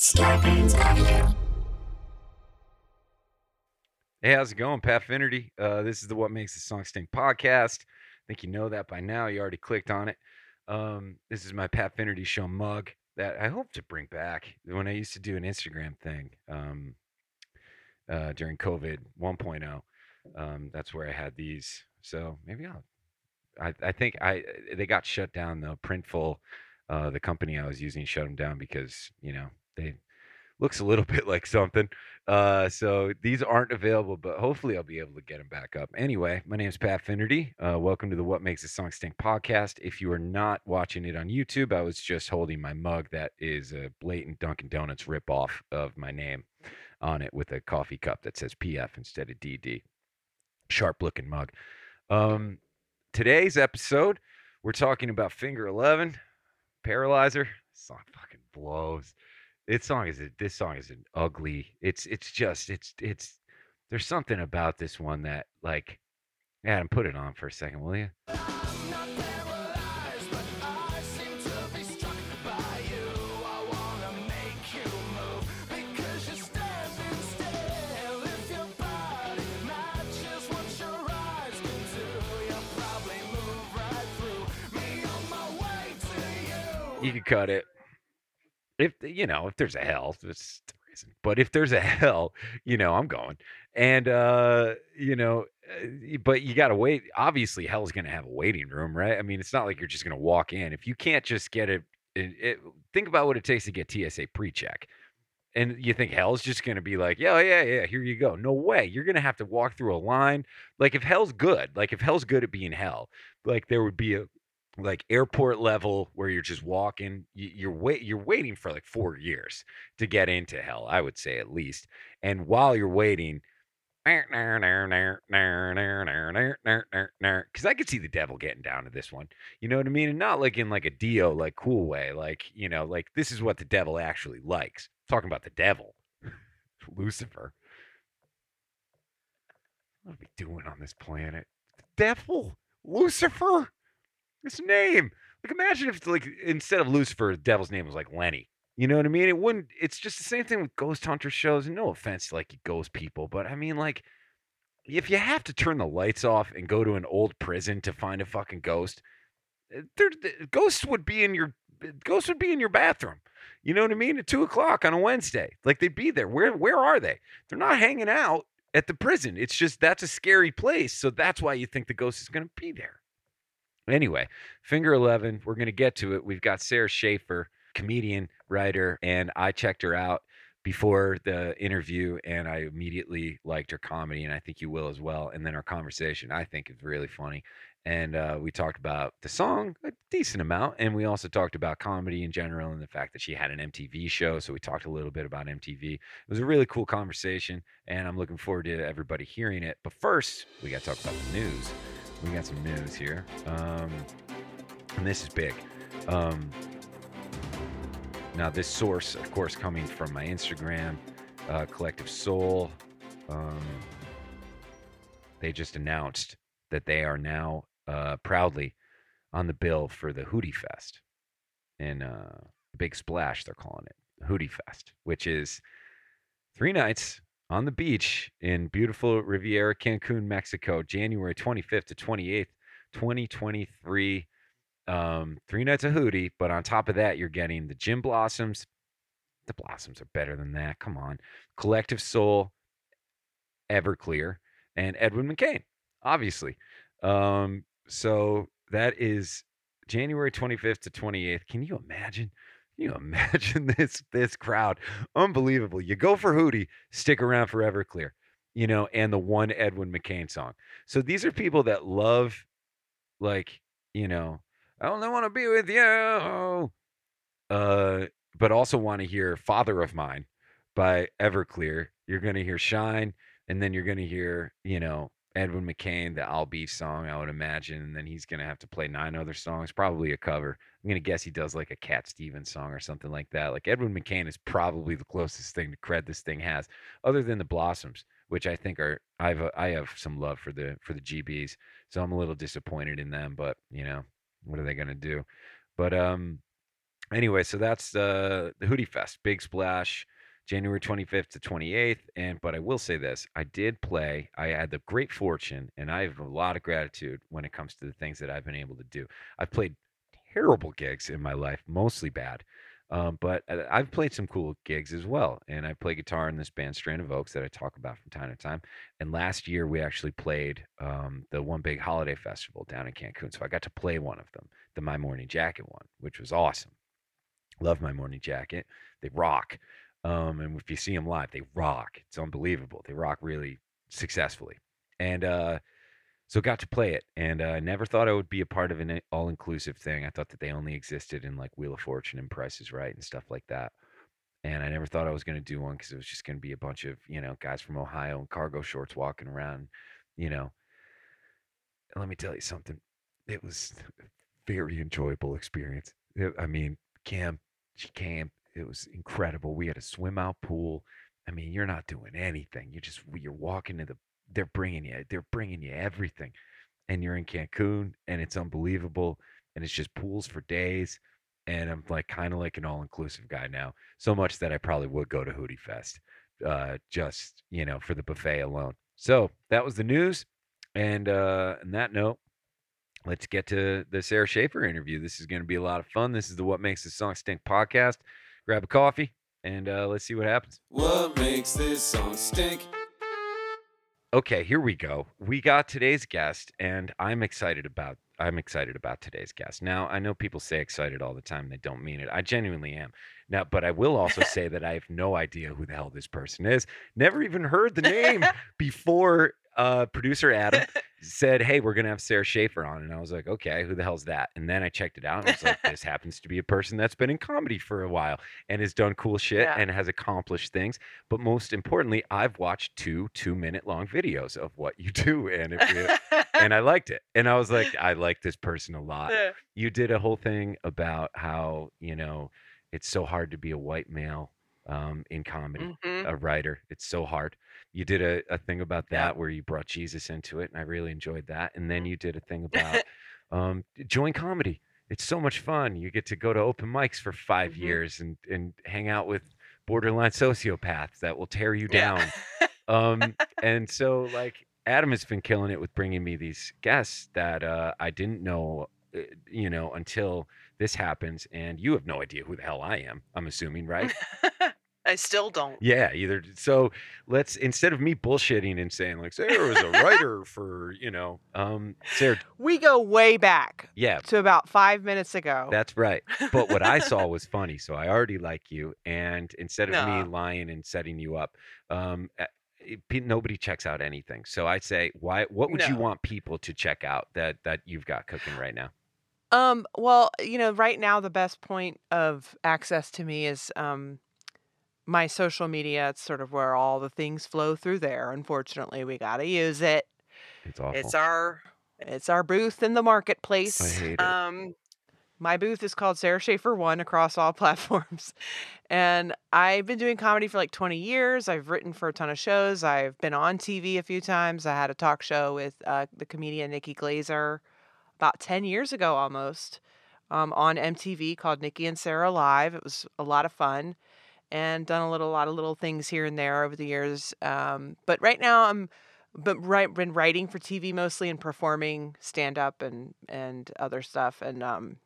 Scarpins Avenue. Hey, how's it going, Pat Finnerty? Uh, this is the What Makes the Song Stink podcast. I think you know that by now. You already clicked on it. Um, this is my Pat Finnerty show mug that I hope to bring back when I used to do an Instagram thing um, uh, during COVID 1.0. Um, that's where I had these. So maybe I'll. I, I think I they got shut down though. Printful, uh, the company I was using, shut them down because you know looks a little bit like something. Uh, so these aren't available, but hopefully I'll be able to get them back up. Anyway, my name is Pat Finnerty. Uh, welcome to the What Makes a Song Stink podcast. If you are not watching it on YouTube, I was just holding my mug that is a blatant Dunkin' Donuts ripoff of my name on it with a coffee cup that says PF instead of DD. Sharp looking mug. Um, today's episode, we're talking about Finger 11, Paralyzer. Song fucking blows this song is a, this song is an ugly. It's it's just it's it's there's something about this one that like Adam, put it on for a second, will you? You can cut it if you know if there's a hell reason but if there's a hell you know i'm going and uh you know uh, but you gotta wait obviously hell's gonna have a waiting room right i mean it's not like you're just gonna walk in if you can't just get it, it, it think about what it takes to get tsa pre-check and you think hell's just going to be like, yeah, yeah, yeah, here you go. No way. You're going to have to walk through a line. Like if hell's good, like if hell's good at being hell, like there would be a like airport level where you're just walking you're wait you're waiting for like 4 years to get into hell I would say at least and while you're waiting because I could see the devil getting down to this one. You know what I mean? And not like in like a Dio like cool way. Like, you know, like this is what the devil actually likes. Talking about the devil. Lucifer. What are we doing on this planet? The devil? Lucifer? His name. Like imagine if it's like instead of Lucifer, the devil's name was like Lenny. You know what I mean? It wouldn't. It's just the same thing with ghost hunter shows. No offense to like ghost people, but I mean like if you have to turn the lights off and go to an old prison to find a fucking ghost, eh, there ghosts would be in your ghosts would be in your bathroom. You know what I mean? At two o'clock on a Wednesday, like they'd be there. Where where are they? They're not hanging out at the prison. It's just that's a scary place. So that's why you think the ghost is going to be there. Anyway, Finger 11, we're going to get to it. We've got Sara Schaefer, comedian, writer, and I checked her out before the interview and I immediately liked her comedy, and I think you will as well. And then our conversation, I think, is really funny. And uh, we talked about the song a decent amount, and we also talked about comedy in general and the fact that she had an MTV show. So we talked a little bit about MTV. It was a really cool conversation, and I'm looking forward to everybody hearing it. But first, we got to talk about the news we got some news here. Um, and this is big. Um, now, this source, of course, coming from my Instagram, uh, Collective Soul, um, they just announced that they are now uh, proudly on the bill for the Hootie Fest And uh, Big Splash, they're calling it Hootie Fest, which is three nights on the beach in beautiful Riviera Cancun, Mexico, January 25th to 28th, 2023. Um, three nights of Hootie, but on top of that, you're getting the Gin Blossoms. The Blossoms are better than that. Come on. Collective Soul, Everclear, and Edwin McCain, obviously. Um, so that is January 25th to 28th. Can you imagine? You imagine this this crowd? Unbelievable. You go for Hootie, stick around for Everclear, you know, and the one Edwin McCain song. So these are people that love, like, you know, I only want to be with you. Uh, but also want to hear Father of Mine by Everclear. You're to hear Shine, and then you're to hear, you know, Edwin McCain, the I'll Be song, I would imagine. And then he's going to have to play nine other songs, probably a cover. I'm to guess he does like a Cat Stevens song or something like that. Like Edwin McCain is probably the closest thing to cred this thing has, other than the Blossoms, which I think are, I've, I have some love for the, for the GBs. So I'm a little disappointed in them, but you know, what are they to do? But, um, anyway, so that's uh, the Hootie Fest, Big Splash, January 25th to 28th. And but I will say this: I did play. I had the great fortune, and I have a lot of gratitude when it comes to the things that I've been able to do. I've played terrible gigs in my life, mostly bad. Um, but uh, I've played some cool gigs as well, and I play guitar in this band Strand of Oaks that I talk about from time to time. And last year we actually played um, the one big holiday festival down in Cancun, so I got to play one of them, the My Morning Jacket one, which was awesome. Love My Morning Jacket; they rock. Um, and if you see them live, they rock. It's unbelievable. They rock really successfully, and uh, so got to play it and uh, never thought i would be a part of an all-inclusive thing. I thought that they only existed in like wheel of fortune and price is right and stuff like that and i never thought i was going to do one because it was just going to be a bunch of you know guys from ohio in cargo shorts walking around you know. Let me tell you something it was a very enjoyable experience. It- i mean camp she camp it was incredible. We had a swim out pool. I mean you're not doing anything. You're just you're walking to the they're bringing you they're bringing you everything and you're in cancun and it's unbelievable and it's just pools for days and i'm like kind of like an all-inclusive guy now so much that i probably would go to hootie fest uh, just you know for the buffet alone. So that was the news and uh on that note let's get to the sara schaefer interview. This is going to be a lot of fun. This is the what makes the song stink podcast. Grab a coffee and uh, let's see what happens. What makes this song stink? Okay, here we go. We got today's guest, and I'm excited about I'm excited about today's guest. Now, I know people say excited all the time, they don't mean it. I genuinely am. Now, but I will also say that I have no idea who the hell this person is. Never even heard the name before uh producer Adam said, Hey, we're gonna have Sara Schaefer on. And I was like, Okay, who the hell's that? And then I checked it out and I was like, This happens to be a person that's been in comedy for a while and has done cool shit Yeah. and has accomplished things. But most importantly, I've watched two two minute long videos of what you do, and it and I liked it. And I was like, I like this person a lot. Yeah. You did a whole thing about how you know it's so hard to be a white male um, in comedy, Mhm. a writer. It's so hard. You did a, a thing about Yeah. that where you brought Jesus into it, and I really enjoyed that. And then Mhm. you did a thing about um, join comedy. It's so much fun. You get to go to open mics for 5 Mhm. years and and hang out with borderline sociopaths that will tear you Yeah. down. um, and so like Adam has been killing it with bringing me these guests that uh, I didn't know, uh, you know, until this happens. And you have no idea who the hell I am. I'm assuming, right? I still don't. yeah. Either so. Let's instead of me bullshitting and saying like Sara was a writer for you know, um, Sara. We go way back Yeah, to about five minutes ago. that's right. But what I saw was funny, so I already like you. And instead of me lying and setting you up, um, it- nobody checks out anything. So I say, why? What would you want people to check out that that you've got cooking right now? Um, well, you know, right now the best point of access to me is um my social media. It's sort of where all the things flow through there. Unfortunately, we gotta use it. It's awful. It's our it's our booth in the marketplace. I hate it. Um my booth is called Sara Schaefer One across all platforms. And I've been doing comedy for like 20 years. I've written for a ton of shows. I've been on TV a few times. I had a talk show with uh, the comedian Nikki Glazer about 10 years ago almost um, on MTV called Nikki and Sara Live. It was a lot of fun and done a little, a lot of little things here and there over the years. Um, but right now I'm but right been writing for TV mostly and performing stand up and and other stuff and um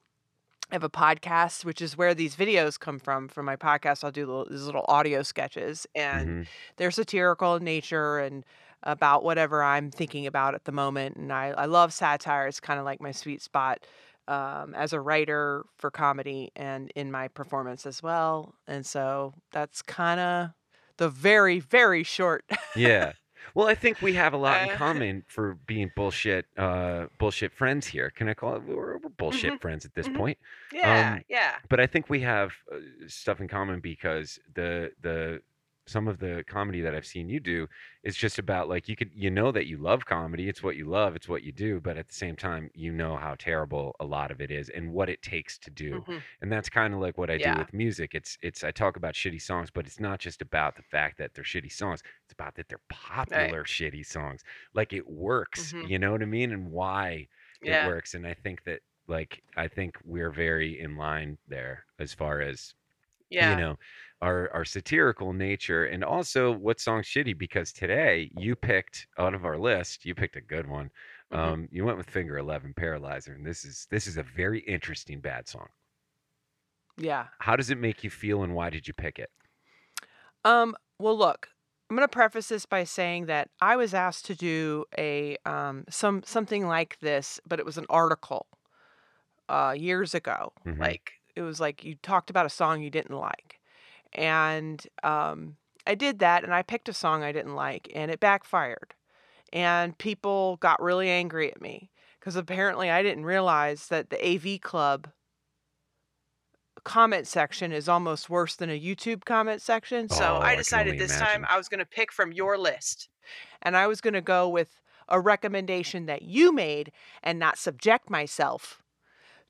I have a podcast which is where these videos come from from my podcast I'll do little, these little audio sketches and Mhm. they're satirical in nature and about whatever I'm thinking about at the moment and I, I love satire it's kind of like my sweet spot um, as a writer for comedy and in my performance as well and so that's kind of the very very short Yeah. Well, I think we have a lot in Uh, common for being bullshit, uh, bullshit friends here. Can I call it? We're, we're bullshit Mhm. friends at this Mhm. point. yeah Um, yeah but I think we have uh, stuff in common because the the some of the comedy that I've seen you do is just about like you could you know that you love comedy, it's what you love, it's what you do, but at the same time you know how terrible a lot of it is and what it takes to do. Mhm. And that's kind of like what I do with music. It's it's I talk about shitty songs, but it's not just about the fact that they're shitty songs. It's about that they're popular shitty songs. Like it works, Mhm. you know what I mean? And why yeah it works. And I think that Like I think we're very in line there as far as Yeah. you know our our satirical nature and also what song's shitty because today you picked out of our list you picked a good one Mhm. um you went with finger 11 paralyzer and this is this is a very interesting bad song Yeah. how does it make you feel and why did you pick it Um, well, look, I'm going to preface this by saying that I was asked to do a um some something like this, but it was an article uh years ago. Mhm. Like it was like you talked about a song you didn't like. And um I did that and I picked a song I didn't like and it backfired. And people got really angry at me because apparently I didn't realize that the AV club comment section is almost worse than a YouTube comment section. So Oh, I I decided only this time. I was going to pick from your list. And I was going to go with a recommendation that you made and not subject myself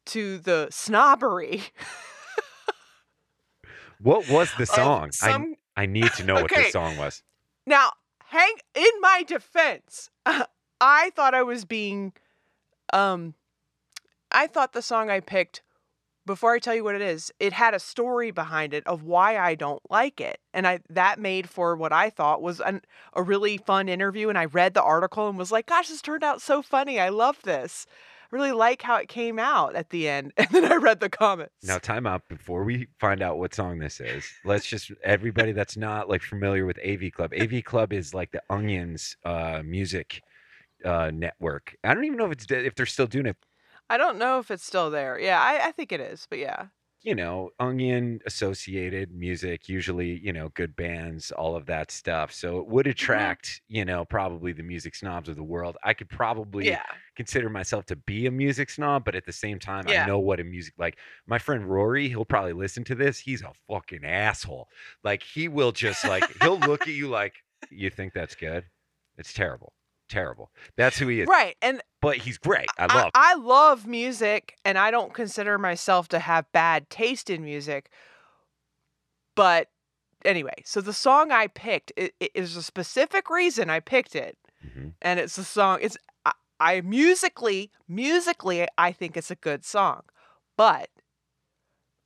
to the snobbery what was the song some i i need to know what the song was Now, hang in my defense, I thought I was being um I thought the song I picked before I tell you what it is, it had a story behind it of why I don't like it. And I that made for what I thought was an, a really fun interview and I read the article and was like, gosh, this turned out so funny. I love this. Really like how it came out at the end. And then I read the comments. Now, time out before we find out what song this is. Let's just everybody that's not like familiar with AV Club. AV Club is like the Onions uh, music uh, network. I don't even know if it's if they're still doing it. I don't know if it's still there. Yeah, I, I think it is, but yeah. You know, Onion associated music, usually you know good bands, all of that stuff. So it would mm-hmm. attract you know probably the music snobs of the world. I could probably Yeah. consider myself to be a music snob, but at the same time, Yeah. I know what a music like. My friend Rory, he'll probably listen to this. He's a fucking asshole. Like he will just like he'll look at you like you think that's good. It's terrible, terrible. That's who he is. Right. And But he's great. I I, love. I love music and I don't consider myself to have bad taste in music. But anyway, so the song I picked it, it is a specific reason I picked it. Mhm. And it's a song it's I, I musically musically I think it's a good song. But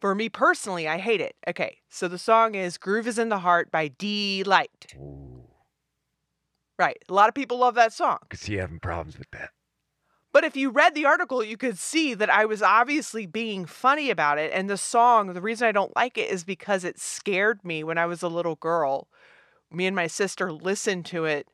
for me personally, I hate it. Okay. So the song is Groove is in the Heart by Deee-Lite. Ooh, Right. A lot of people love that song. could see you having problems with that. But if you read the article, you could see that I was obviously being funny about it. And the song, the reason I don't like it is because it scared me when I was a little girl. Me and my sister listened to it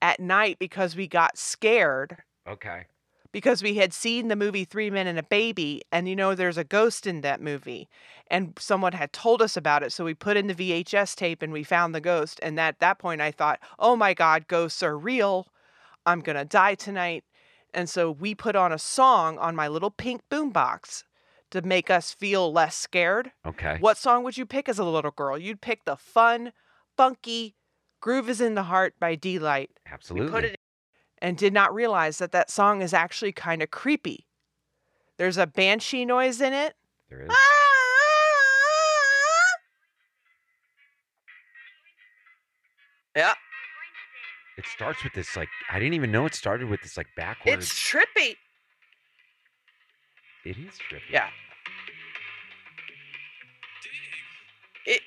at night because we got scared Okay. Because we had seen the movie Three Men and a Baby. And you know, there's a ghost in that movie. And someone had told us about it. So we put in the VHS tape and we found the ghost. And at that point, I thought, oh my God, ghosts are real. I'm going to die tonight. And so we put on a song on my little pink boombox to make us feel less scared. Okay. What song would you pick as a little girl? You'd pick the fun, funky Groove is in the Heart by Deee-Lite Absolutely. we put it and did not realize that that song is actually kind of creepy. There's a banshee noise in it. there is. Ah! Yeah, It starts with this like I didn't even know it started with this like backwards. it's trippy. it is trippy. Yeah. It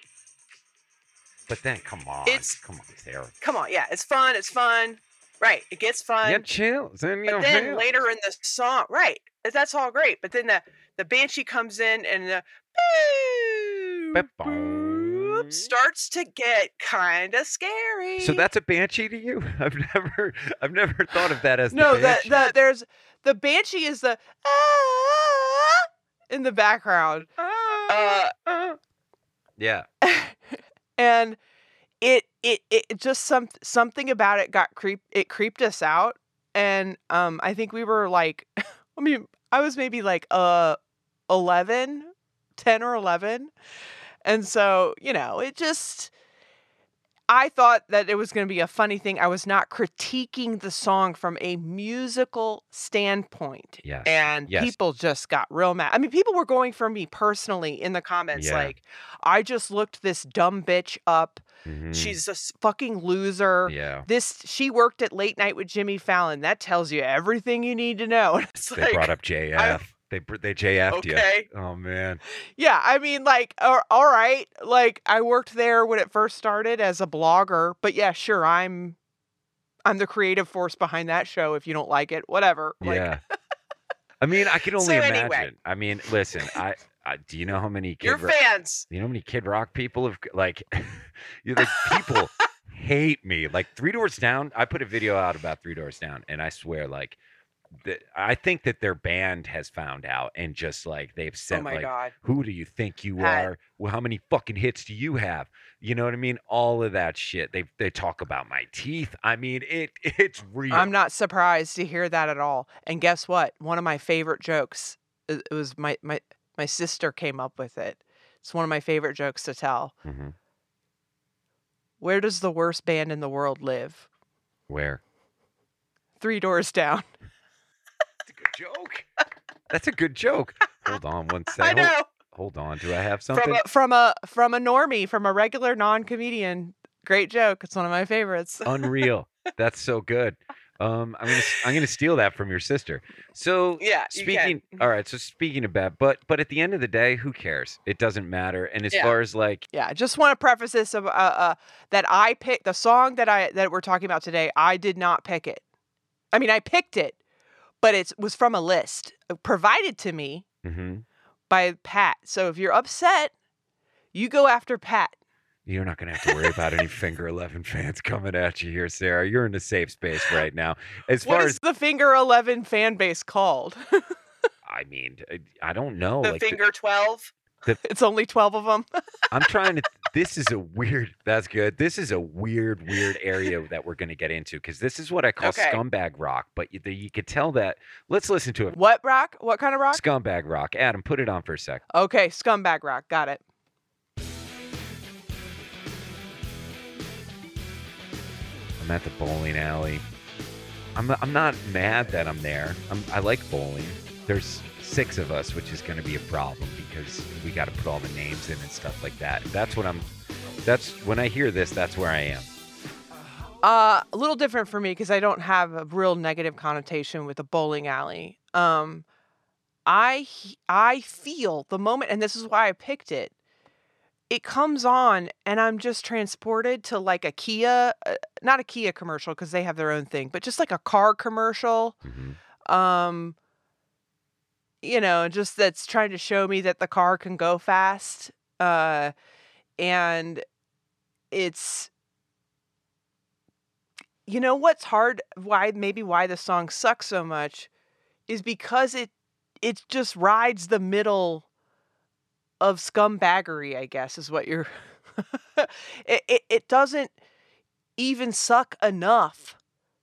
But then come on. It's- come on, Sara. come on, yeah, it's fun, it's fun. Right, it gets fun. You chills and you but then feel- later in the song, right, that's all great. But then the the banshee comes in and the Beep, boop, starts to get kind of scary. So that's a banshee to you? I've never, I've never thought of that as no, the, banshee. the there's the banshee is the ah, in the background, uh, yeah, and it it it just some something about it got creep it creeped us out, and um I think we were like, I mean I was maybe like uh 11, 10 or eleven, and so you know it just. I thought that it was going to be a funny thing. I was not critiquing the song from a musical standpoint. yes, And yes. people just got real mad. I mean, people were going for me personally in the comments Yeah. like, I just looked this dumb bitch up. Mhm. She's a fucking loser. yeah. This she worked at late night with Jimmy Fallon. That tells you everything you need to know. And It's They like, brought up JF. They they JF'd you. Oh man. Yeah, I mean, like, all all right, like I worked there when it first started as a blogger, but yeah, sure, I'm, I'm the creative force behind that show. If you don't like it, whatever. Like, yeah. I mean, I can only So imagine. anyway. I mean, listen, I, I do you know how many Kid your fans. you know how many Kid Rock people have like you like people hate me. Like Three Doors Down, I put a video out about Three Doors Down, and I swear, like, the, I think that their band has found out and just like they've Oh sent my like god. who do you think you Had- are? Well, how many fucking hits do you have? You know what I mean? All of that shit. They they talk about my teeth. I mean, it it's real. I'm not surprised to hear that at all. And guess what? One of my favorite jokes. It was my my my sister came up with it. It's one of my favorite jokes to tell. Mhm. Where does the worst band in the world live? Where? Three doors down. That's a good joke. That's a good joke. Hold on one second. I Hold, know. hold on. Do I have From something? a, from a from a normie, from a regular non-comedian. Great joke. It's one of my favorites. Unreal. That's so good. Um, I'm gonna I'm gonna steal that from your sister. So Yeah, speaking, all right. So speaking of that, but but at the end of the day, who cares? It doesn't matter. And as Yeah. far as like, Yeah, I just want to preface this of, uh, uh, that I picked the song that I that we're talking about today. I did not pick it. I mean, I picked it, but it was from a list uh, provided to me mm-hmm. by Pat. So if you're upset, you go after Pat. You're not gonna have to worry about any Finger Eleven fans coming at you here, Sara. You're in a safe space right now. As What far is as the Finger Eleven fan base called? I mean, I- don't know. like the- Twelve. the- it's only twelve of them. I'm trying to. This is a weird. That's good. This is a weird, weird area that we're going to get into because this is what I call Okay. scumbag rock. But you, you could tell that. Let's listen to it. what rock? What kind of rock? Scumbag rock. Adam, put it on for a sec. Okay, scumbag rock. Got it. I'm at the bowling alley. I'm I'm not mad that I'm there. I'm, I like bowling. There's six of us, which is going to be a problem because we got to put all the names in and stuff like that. That's what I'm. That's when I hear this. That's where I am. Uh, a little different for me because I don't have a real negative connotation with a bowling alley. Um, I I feel the moment, and this is why I picked it. It comes on, and I'm just transported to like a Kia, uh, not a Kia commercial because they have their own thing, but just like a car commercial. hmm Um, you know, just that's trying to show me that the car can go fast. Uh, and it's you know what's hard why maybe why the song sucks so much is because it it just rides the middle of scumbaggery i guess is what you're it, it it doesn't even suck enough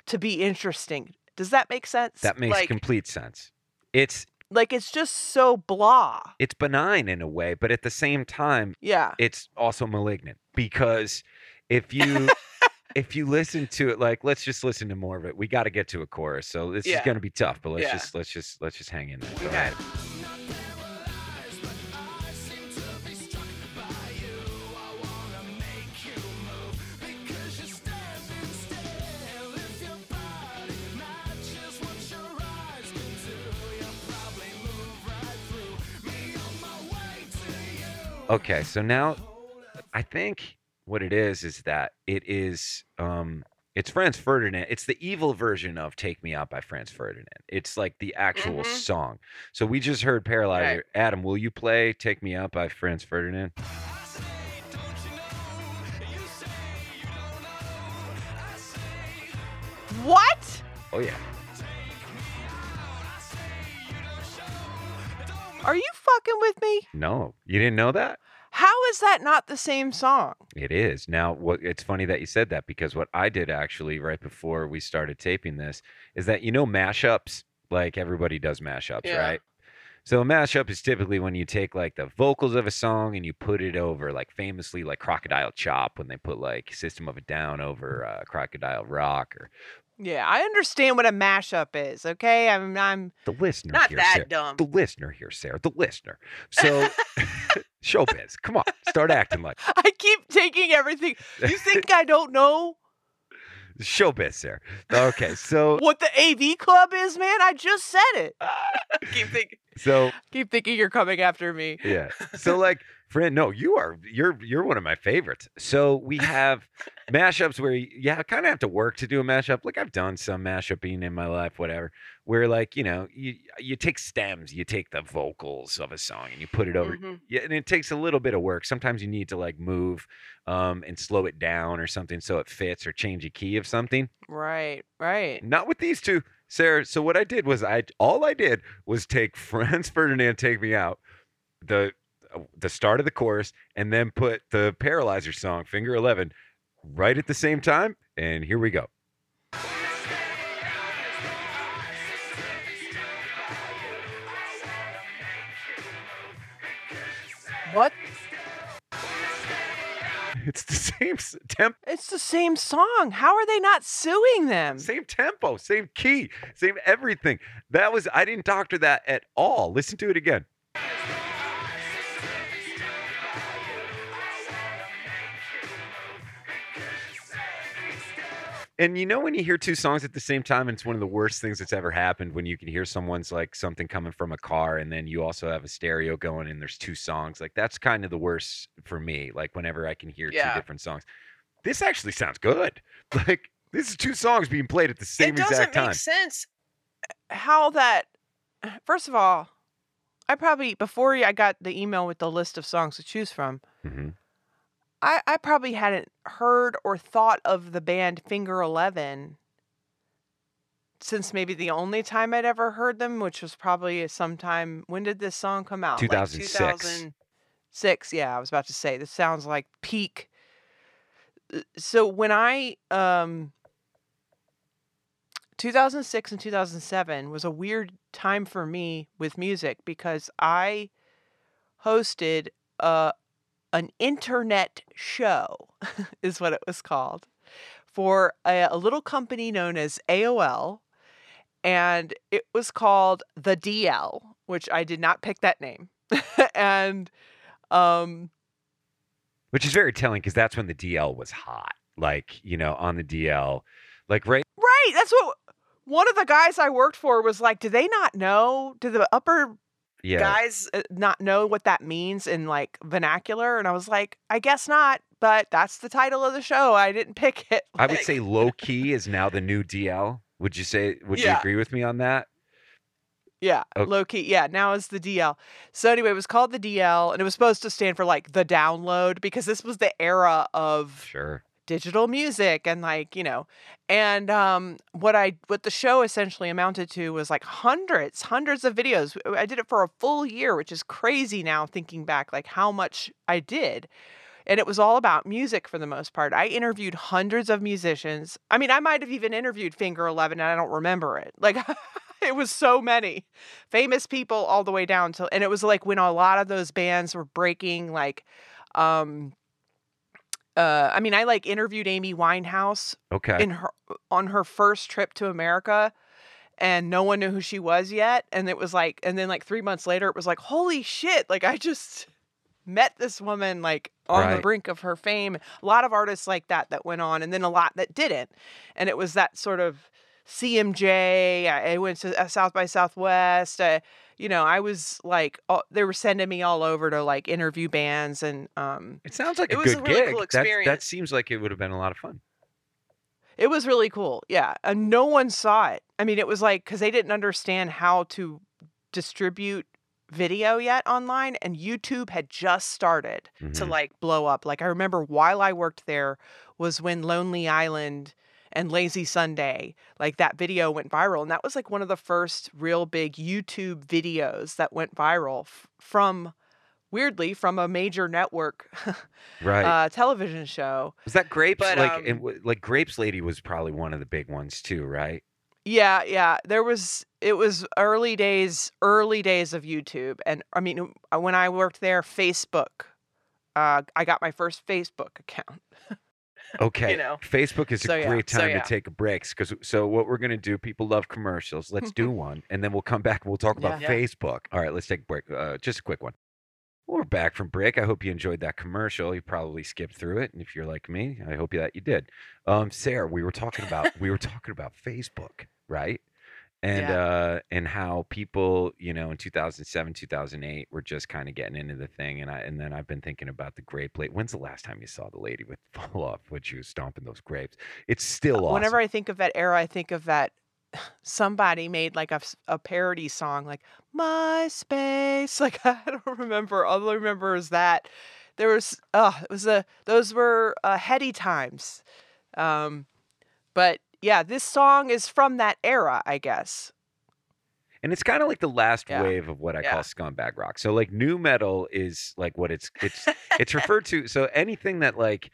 to be interesting does that make sense That makes like, complete sense. It's like it's just so blah it's benign in a way, but at the same time, yeah it's also malignant because if you if you listen to it like let's just listen to more of it. We got to get to a chorus. So this is going to be tough, but let's Yeah. just let's just let's just hang in there. Okay. Okay, so now I think what it is is that it is um it's Franz Ferdinand. It's the evil version of Take Me Out by Franz Ferdinand. It's like the actual Mhm. song. So we just heard Paralyzer. Right. Adam, will you play Take Me Out by Franz Ferdinand? what Oh yeah. are you fucking with me No, you didn't know that? How is that not the same song It is. Now, what it's funny that you said that because what I did actually right before we started taping this is that you know mashups, like everybody does mashups, Yeah. right? So a mashup is typically when you take like the vocals of a song and you put it over like famously like Crocodile Chop when they put like System of a Down over uh, Crocodile Rock or Yeah, I understand what a mashup is. Okay, I'm I'm the listener not here, that Sara. dumb. The listener here, Sara. The listener. So showbiz, come on, start acting like. I keep taking everything. You think I don't know? Showbiz, Sara. Okay, so What the AV club is, man? I just said it. keep thinking, so keep thinking you're coming after me. yeah. So like, friend, no, you are you're you're one of my favorites. So we have mashups where you yeah, kind of have to work to do a mashup. Like I've done some mashuping in my life, whatever. Where like you know you you take stems, you take the vocals of a song, and you put it over. Mhm. Yeah, and it takes a little bit of work. Sometimes you need to like move um, and slow it down or something so it fits or change a key of something. Right, right. Not with these two, Sara. So what I did was I all I did was take Franz Ferdinand "Take Me Out," the Uh, the start of the chorus, and then put the Paralyzer song "Finger 11" right at the same time, and here we go. What? It's the same temp, It's the same song. How are they not suing them? same tempo, same key, same everything. That was I didn't doctor that at all. Listen to it again. And you know when you hear two songs at the same time, and it's one of the worst things that's ever happened when you can hear someone's like something coming from a car, and then you also have a stereo going, and there's two songs. Like that's kind of the worst for me. Like whenever I can hear Yeah. two different songs, this actually sounds good. Like this is two songs being played at the same exact time. it doesn't make sense how that first of all i probably before i got the email with the list of songs to choose from hmm i, I probably hadn't heard or thought of the band finger 11 since maybe the only time i'd ever heard them which was probably sometime when did this song come out Like 2006. 2006 yeah i was about to say this sounds like peak Uh, so when i um 2006 and 2007 was a weird time for me with music because I hosted a an internet show is what it was called for a, a little company known as AOL and it was called the DL which I did not pick that name and um Which is very telling because that's when the DL was hot. Like you know, on the DL, like right. right that's what one of the guys I worked for was like, do they not know? Do the upper Yeah. guys uh, not know what that means in like vernacular? And I was like, I guess not, but that's the title of the show. I didn't pick it. I would say low key is now the new DL. Would you say? Would you agree with me on that? yeah, Okay. low key. Yeah, now it's the DL. So anyway, it was called the DL, and it was supposed to stand for like the download because this was the era of Sure. Digital music and like you know and um what i what the show essentially amounted to was like hundreds hundreds of videos. I did it for a full year which is crazy now thinking back like how much i did. And it was all about music for the most part. I interviewed hundreds of musicians. I mean i might have even interviewed finger 11 and i don't remember it. Like it was so many. Famous people all the way down to and it was like when a lot of those bands were breaking like um uh i mean i like interviewed amy winehouse Okay. in her on her first trip to america and no one knew who she was yet and it was like and then like three months later it was like holy shit like i just met this woman like on the brink of her fame a lot of artists like that that went on and then a lot that didn't and it was that sort of cmj i I went to uh, south by southwest uh, you know i was like all, they were sending me all over to like interview bands and um it sounds like it a was a good really gig. cool That- that seems like it would have been a lot of fun. It was really cool. Yeah. And no one saw it. I mean, it was like, because they didn't understand how to distribute video yet online, and YouTube had just started to Mhm. like blow up. Like, I remember while I worked there was when Lonely Island and Lazy Sunday, like that video went viral. And that was like one of the first real big YouTube videos that went viral f- from, weirdly, from a major network Right. uh, television show. was that Grapes? but, like, um, like Grapes Lady was probably one of the big ones too, right? Yeah, yeah. There was it was early days, early days of YouTube, and I mean, when I worked there, Facebook. Uh, I got my first Facebook account. Okay. you know. Facebook is So, a yeah, great so, time yeah. to take breaks because so what we're gonna do? People love commercials. Let's do one, and then we'll come back and we'll talk about Yeah. Facebook. All right, let's take a break. Uh, just a quick one. We're back from break. I hope you enjoyed that commercial. You probably skipped through it, and if you're like me, I hope that you did. Um, Sara, we were talking about we were talking about Facebook, right? And Yeah. uh, and how people, you know, in 2007, 2008, were just kind of getting into the thing, and I and then I've been thinking about the grape plate. When's the last time you saw the lady with fall off when she was stomping those grapes? It's still awesome. Whenever I think of that era, I think of that somebody made like a parody song like MySpace. Like I don't remember. All I remember is that there was uh it was a those were uh, heady times. Um but yeah, this song is from that era, I guess. And it's kind of like the last Yeah. wave of what I Yeah. call scumbag rock. So like nu metal is like what it's it's it's referred to. So anything that like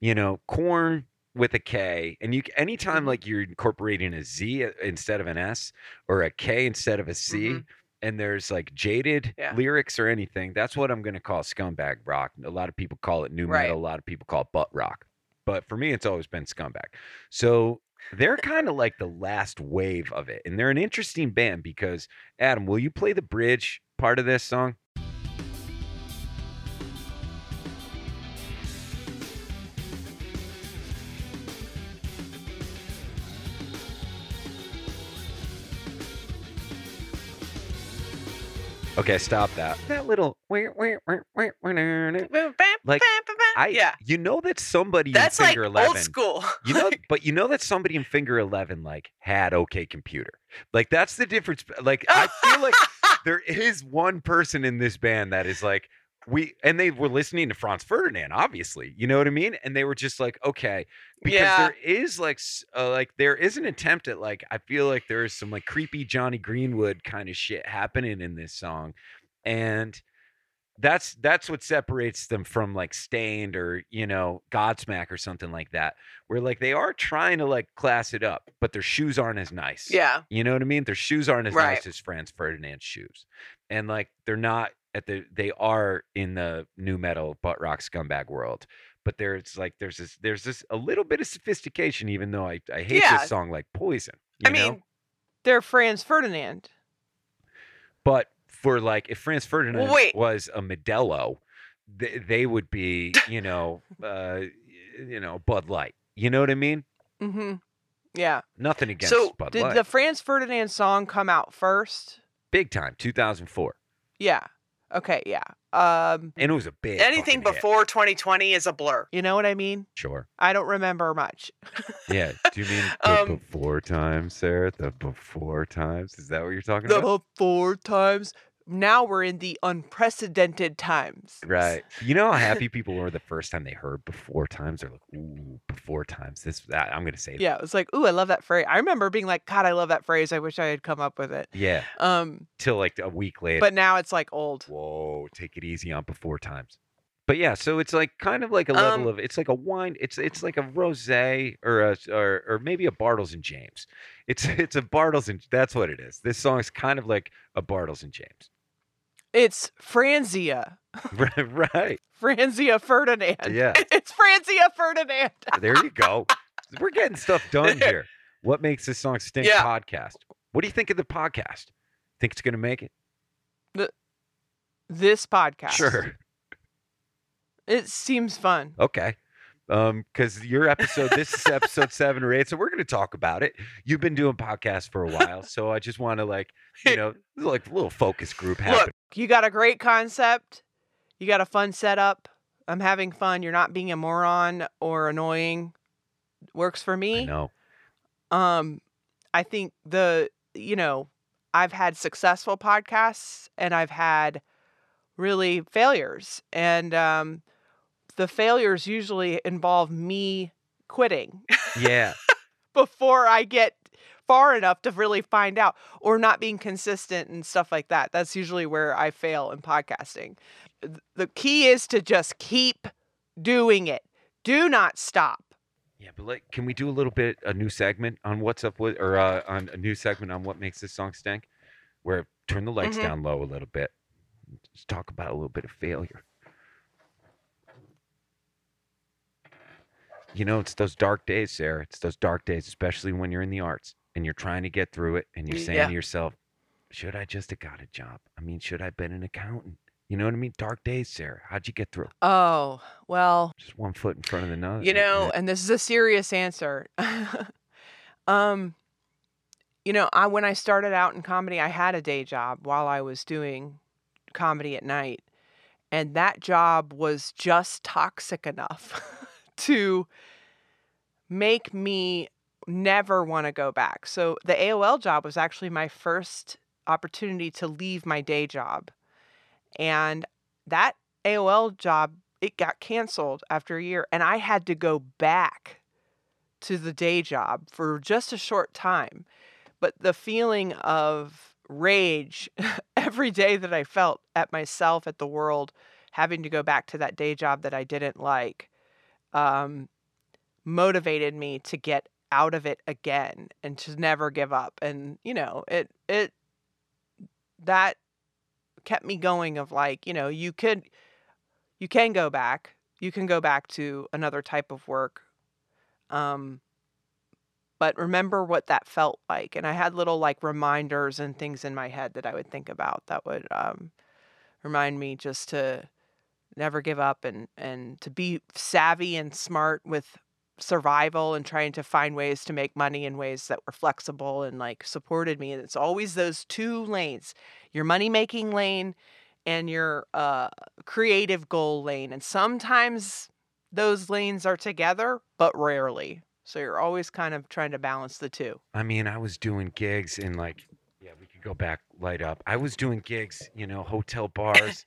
you know corn with a K, and you anytime Mhm. like you're incorporating a Z instead of an S or a K instead of a C, Mhm. and there's like jaded Yeah. lyrics or anything, that's what I'm gonna call scumbag rock. A lot of people call it new Right. metal. A lot of people call it butt rock. But for me, it's always been scumbag. So they're kind of like the last wave of it. And they're an interesting band because, Adam, will you play the bridge part of this song? Okay, stop that. That little like I yeah. you know that somebody That's in like Finger old 11 school. you know but you know that somebody in Finger 11 like had OK Computer. Like that's the difference like I feel like there is one person in this band that is like we and they were listening to Franz Ferdinand obviously. You know what I mean? And they were just like okay because Yeah. there is like uh, like there is an attempt at like I feel like there is some like creepy Jonny Greenwood kind of shit happening in this song and that's that's what separates them from like Staind or you know Godsmack or something like that where like they are trying to like class it up but their shoes aren't as nice yeah. you know what I mean their shoes aren't as Right. nice as Franz Ferdinand's shoes and like they're not at the they are in the nu metal butt rock scumbag world but there's like there's this there's this a little bit of sophistication even though I, I hate Yeah. this song like poison you I know mean, they're Franz Ferdinand. but for like if Franz Ferdinand wait. was a Modelo, they, they would be, you know, uh, you know, Bud Light. You know what I mean? Mm-hmm. Yeah. Nothing against So Bud did Light. the Franz Ferdinand song come out first? Big time, 2004, Yeah. Okay. Yeah. Um. and it was a big Anything hit. before 2020 is a blur. You know what I mean? Sure. I don't remember much. Yeah. Do you mean the Um, before times, Sara? The before times? Is that what you're talking about? The four times. Now we're in the unprecedented times. Right. You know how happy people were the first time they heard before times? They're like, ooh, before times. This, that. I'm going to say Yeah, it was like, ooh, I love that phrase. I remember being like, God, I love that phrase. I wish I had come up with it. Yeah. Um, Till like a week later. but now it's like old. whoa, take it easy on before times. But yeah, so it's like kind of like a level Um, of it's like a wine. It's it's like a rosé or a or or maybe a Bartles and James. It's it's a Bartles and that's what it is. This song is kind of like a Bartles and James. It's Franzia. right. Franzia Ferdinand. Yeah. It's Franzia Ferdinand. There you go. We're getting stuff done here. What makes this song stink? Yeah. Podcast. What do you think of the podcast? Think it's gonna make it? This podcast. Sure. It seems fun. Okay. Um, because your episode, this is episode seven or eight, so we're gonna talk about it. You've been doing podcasts for a while, so I just want to like, you know, like a little focus group happen. You got a great concept. You got a fun setup. I'm having fun. You're not being a moron or annoying. Works for I me. know. Um, I think the you know, I've had successful podcasts and I've had really failures. And um the failures usually involve me quitting Yeah. before I get far enough to really find out or not being consistent and stuff like that. That's usually where I fail in podcasting. The key is to just keep doing it. Do not stop. Yeah, but like, can we do a little bit a new segment on what's up with, or uh, on a new segment on what makes this song stink, where turn the lights Mhm. down low a little bit, just talk about a little bit of failure. You know, it's those dark days, Sara. It's those dark days, especially when you're in the arts and you're trying to get through it, and you're saying Yeah. to yourself, "Should I just have got a job? I mean, should I have been an accountant? You know what I mean? Dark days, Sara. How'd you get through? Oh, well, Just one foot in front of the nose. you know, and this is a serious answer. um, you know, I when I started out in comedy, I had a day job while I was doing comedy at night. And that job was just toxic enough to make me never want to go back. So the AOL job was actually my first opportunity to leave my day job. And that AOL job, it got canceled after a year. And I had to go back to the day job for just a short time. But the feeling of rage every day that I felt at myself, at the world, having to go back to that day job that I didn't like, um, motivated me to get out of it again and to never give up. And you know, it it that kept me going. Of like, you know, you could you can go back. You can go back to another type of work. Um, but remember what that felt like. And I had little like reminders and things in my head that I would think about that would um, remind me just to never give up and and to be savvy and smart with survival and trying to find ways to make money in ways that were flexible and like supported me. And it's always those two lanes your money making lane and your uh, creative goal lane. And sometimes those lanes are together, but rarely. So you're always kind of trying to balance the two. I mean, I was doing gigs in like, yeah, we could go back, light up. I was doing gigs, you know, hotel bars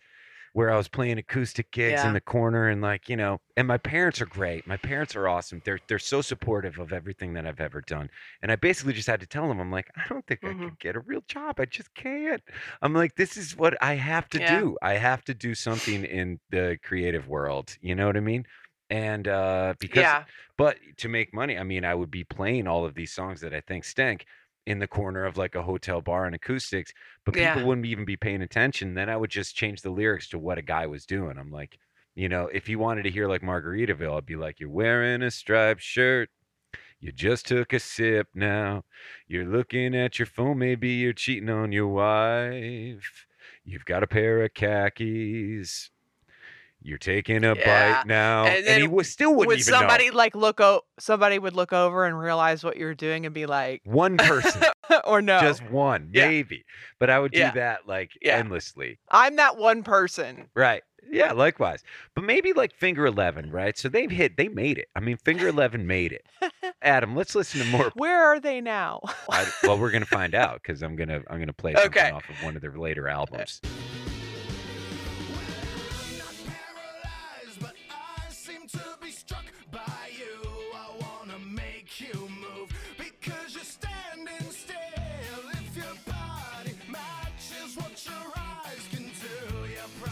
where I was playing acoustic gigs Yeah. in the corner and like, you know, and my parents are great. My parents are awesome. They're they're so supportive of everything that I've ever done. And I basically just had to tell them, I'm like, I don't think I Mhm. could get a real job. I just can't. I'm like, this is what I have to Yeah. do. I have to do something in the creative world. You know what I mean? And uh because yeah. but to make money, I mean, I would be playing all of these songs that I think stink in the corner of like a hotel bar and acoustics, but people Yeah. wouldn't even be paying attention. Then I would just change the lyrics to what a guy was doing. I'm like, you know, if you wanted to hear like Margaritaville, I'd be like, you're wearing a striped shirt. You just took a sip now. You're looking at your phone. Maybe you're cheating on your wife. You've got a pair of khakis. You're taking a Yeah. bite now. And And, he was still wouldn't Would even know. somebody like look o- somebody would look over and realize what you're doing and be like, One person, or no, just one, Yeah. maybe. But I would do Yeah. that like endlessly. I'm that one person. Right. Yeah, likewise. But maybe like Finger 11, right? So they've hit, they made it. I mean, Finger 11 made it. Adam, let's listen to more. Where are they now? I, well, we're gonna find out because I'm gonna I'm gonna play something Okay. off of one of their later albums. paralyzed,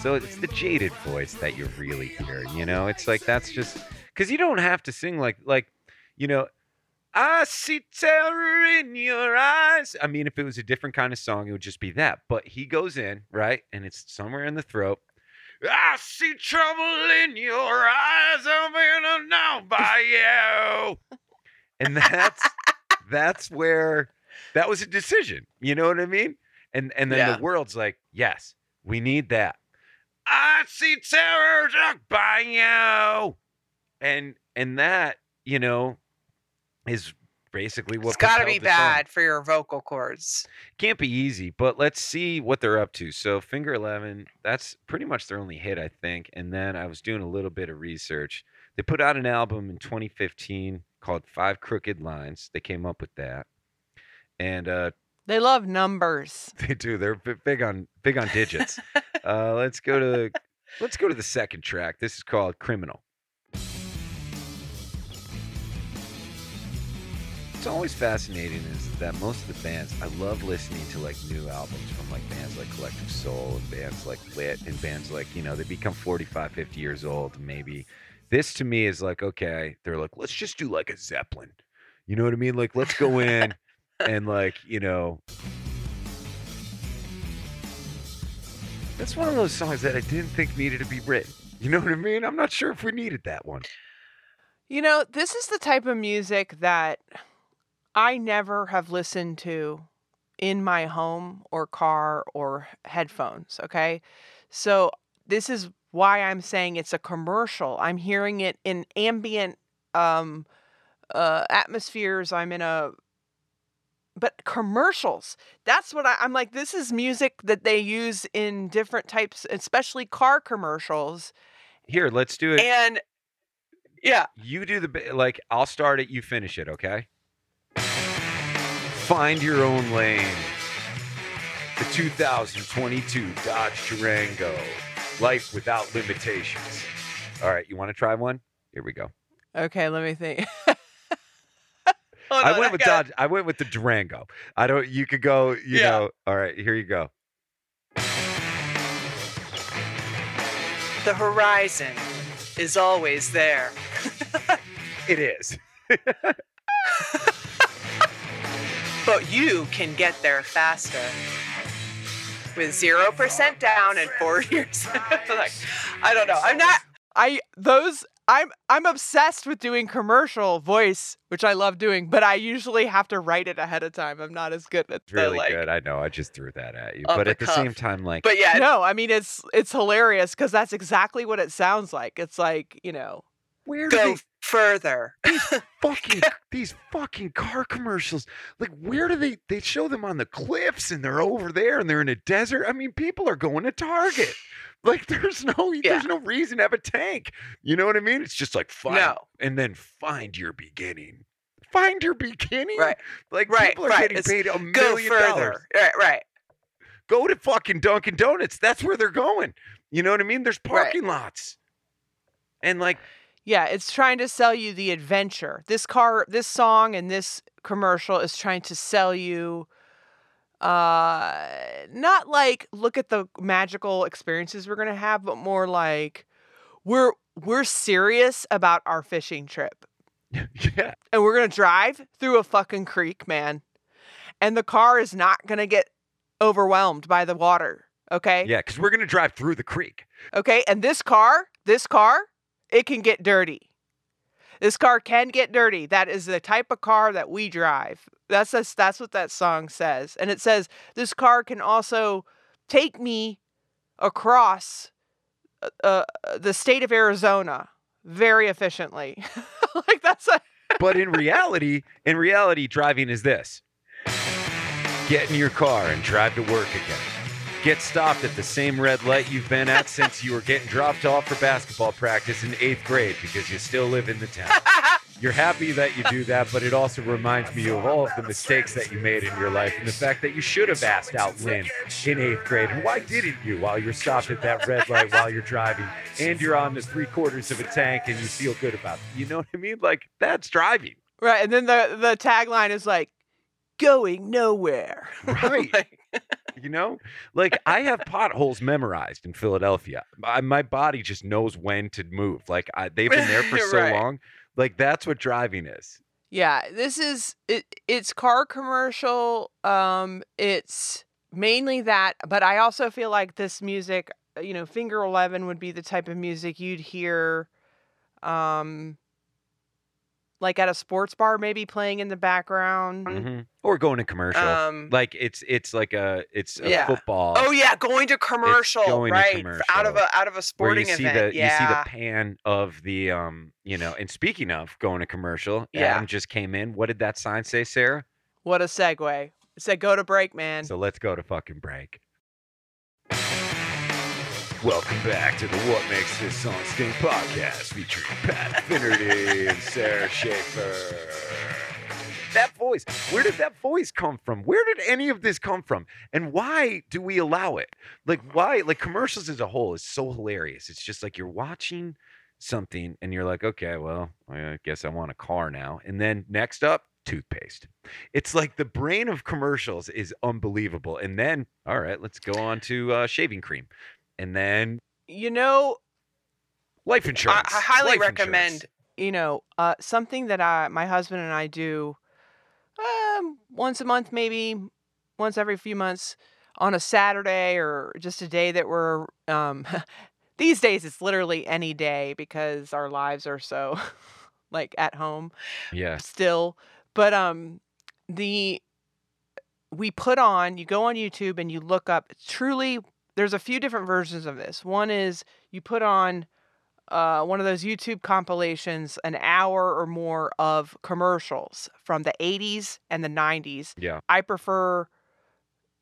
So it's the jaded voice that you're really hearing, You know, it's like that's just because you don't have to sing like like you know. I see terror in your eyes. I mean, if it was a different kind of song, it would just be that. But he goes in, right? And it's somewhere in the throat. I see trouble in your eyes. I'm in now by you. And that's that's where that was a decision. You know what I mean? And and then Yeah. the world's like, yes, we need that. I see terror by you. And and that, you know, is basically what it's got to be the song. bad for your vocal cords. Can't be easy, but let's see what they're up to. So Finger 11, that's pretty much their only hit, I think. And then I was doing a little bit of research. They put out an album in 2015 called Five Crooked Lines. They came up with that. And uh They love numbers. they do. They're big on big on digits. uh let's go to the let's go to the second track. This is called Criminal. What's always fascinating is that most of the bands I love listening to like new albums from like bands like Collective Soul and bands like Lit and bands like, you know, they become 45, 50 years old maybe. This to me is like, okay, they're like, let's just do like a Zeppelin. You know what I mean? Like let's go in and like, you know, That's one of those songs that I didn't think needed to be written. You know what I mean? I'm not sure if we needed that one. You know, this is the type of music that I never have listened to in my home or car or headphones. Okay. So this is why I'm saying it's a commercial. I'm hearing it in ambient um uh atmospheres. I'm in a but commercials. That's what I, I'm like. This is music that they use in different types, especially car commercials. Here, let's do it. And yeah, you do the like. I'll start it. You finish it. Okay. Find your own lane. The 2022 Dodge Durango. Life without limitations. All right. You want to try one? Here we go. Okay, let me think. Hold I went with got- Dodge. I went with the Durango. I don't. You could go. You Yeah. know. All right. Here you go. The horizon is always there. It is. But you can get there faster. With 0% down and four years. like, I don't know. I'm not. I those I'm I'm obsessed with doing commercial voice, which I love doing, but I usually have to write it ahead of time. I'm not as good at It's really like, good. I know. I just threw that at you. But the at the same time, like, But yeah, No, I mean it's it's hilarious because that's exactly what it sounds like. It's like, you know, where do go they further. fucking these fucking car commercials like where do they they show them on the cliffs and they're over there and they're in a desert i mean people are going to target like there's no there's no reason to have a tank you know what i mean it's just like find No. and then find your beginning find your beginning Right. like Right, people are right. getting It's paid a Go million dollars. Right, right. go to fucking dunkin' donuts that's where they're going you know what i mean there's Right. parking lots and like yeah, it's trying to sell you the adventure. This car, this song and this commercial is trying to sell you uh not like look at the magical experiences we're going to have, but more like we're we're serious about our fishing trip. yeah and we're gonna drive through a fucking creek, man. And the car is not gonna get overwhelmed by the water. Okay. yeah because we're gonna drive through the creek Okay. And this car, this car, it can get dirty. This car can get dirty. That is the type of car that we drive. That's that's, that's what that song says. And it says this car can also take me across uh, uh, the state of Arizona very efficiently. like that's a But in reality, in reality, driving is this: get in your car and drive to work again. Get stopped at the same red light you've been at since you were getting dropped off for basketball practice in eighth grade because you still live in the town. You're happy that you do that, but it also reminds me of all of the mistakes that you made in your life and the fact that you should have asked out Lynn in eighth grade. And why didn't you while you're stopped at that red light while you're driving and you're on the three quarters of a tank and you feel good about it? You know what I mean? Like, that's driving. Right, and then the the tagline is like going nowhere. Right. Like, you know like i have potholes memorized in philadelphia my, my body just knows when to move like I, they've been there for so Right. long like that's what driving is Yeah, this is it it's car commercial. Um it's mainly that, but I also feel like this music, uh, you know, Finger 11 would be the type of music you'd hear um like at a sports bar maybe playing in the background. Mhm. or going to commercial um, like it's it's like a it's a Yeah. football oh yeah, going to commercial, going to right? Out of a out of a where sporting you see event. the yeah. you see the pan of the um you know and speaking of going to commercial Yeah. adam just came in what did that sign say sara What a segue. It said go to break, man. So let's go to fucking break. Welcome back to the What Makes This Song Stink podcast featuring Pat Finnerty and Sara Schaefer. That voice, where did that voice come from? Where did any of this come from? And why do we allow it? Like, why? Like, commercials as a whole is so hilarious. It's just like you're watching something and you're like, okay, well, I guess I want a car now. And then next up, toothpaste. It's like the brain of commercials is unbelievable. And then, all right, let's go on to uh, shaving cream. And then You know, life I, insurance. I highly Life recommend. insurance. you know, uh, something that I, my husband and I do um, once a month, maybe once every few months on a Saturday or just a day that we're, um, these days it's literally any day because our lives are so like at home Yeah. still. But, um, the, we put on, you go on YouTube and you look up truly there's a few different versions of this. One is you put on uh, one of those YouTube compilations, an hour or more of commercials from the 80s and the 90s. Yeah. I prefer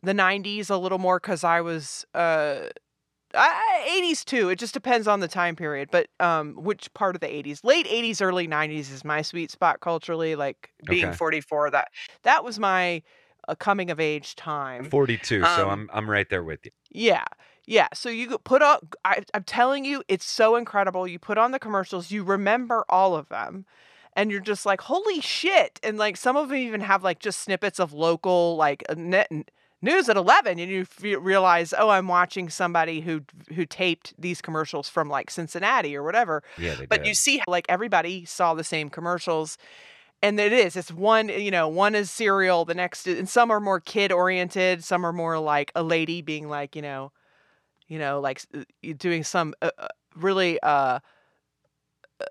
the 90s a little more because I was uh, I, 80s too. It just depends on the time period, but um, which part of the 80s? Late 80s, early 90s is my sweet spot culturally. Like Being Okay. 44, that that was my uh, coming of age time. 42. so Um, I'm I'm right there with you. Yeah. Yeah. So you put on, I, I'm telling you, it's so incredible. You put on the commercials, you remember all of them, and you're just like, holy shit. And like some of them even have like just snippets of local, like uh, net, news at 11. And you f- realize, oh, I'm watching somebody who who taped these commercials from like Cincinnati or whatever. Yeah, they but did. you see like everybody saw the same commercials. And it is. It's one, you know, one is serial, the next, and some are more kid oriented. Some are more like a lady being like, you know, you know, like uh, doing some uh, uh, really uh, uh,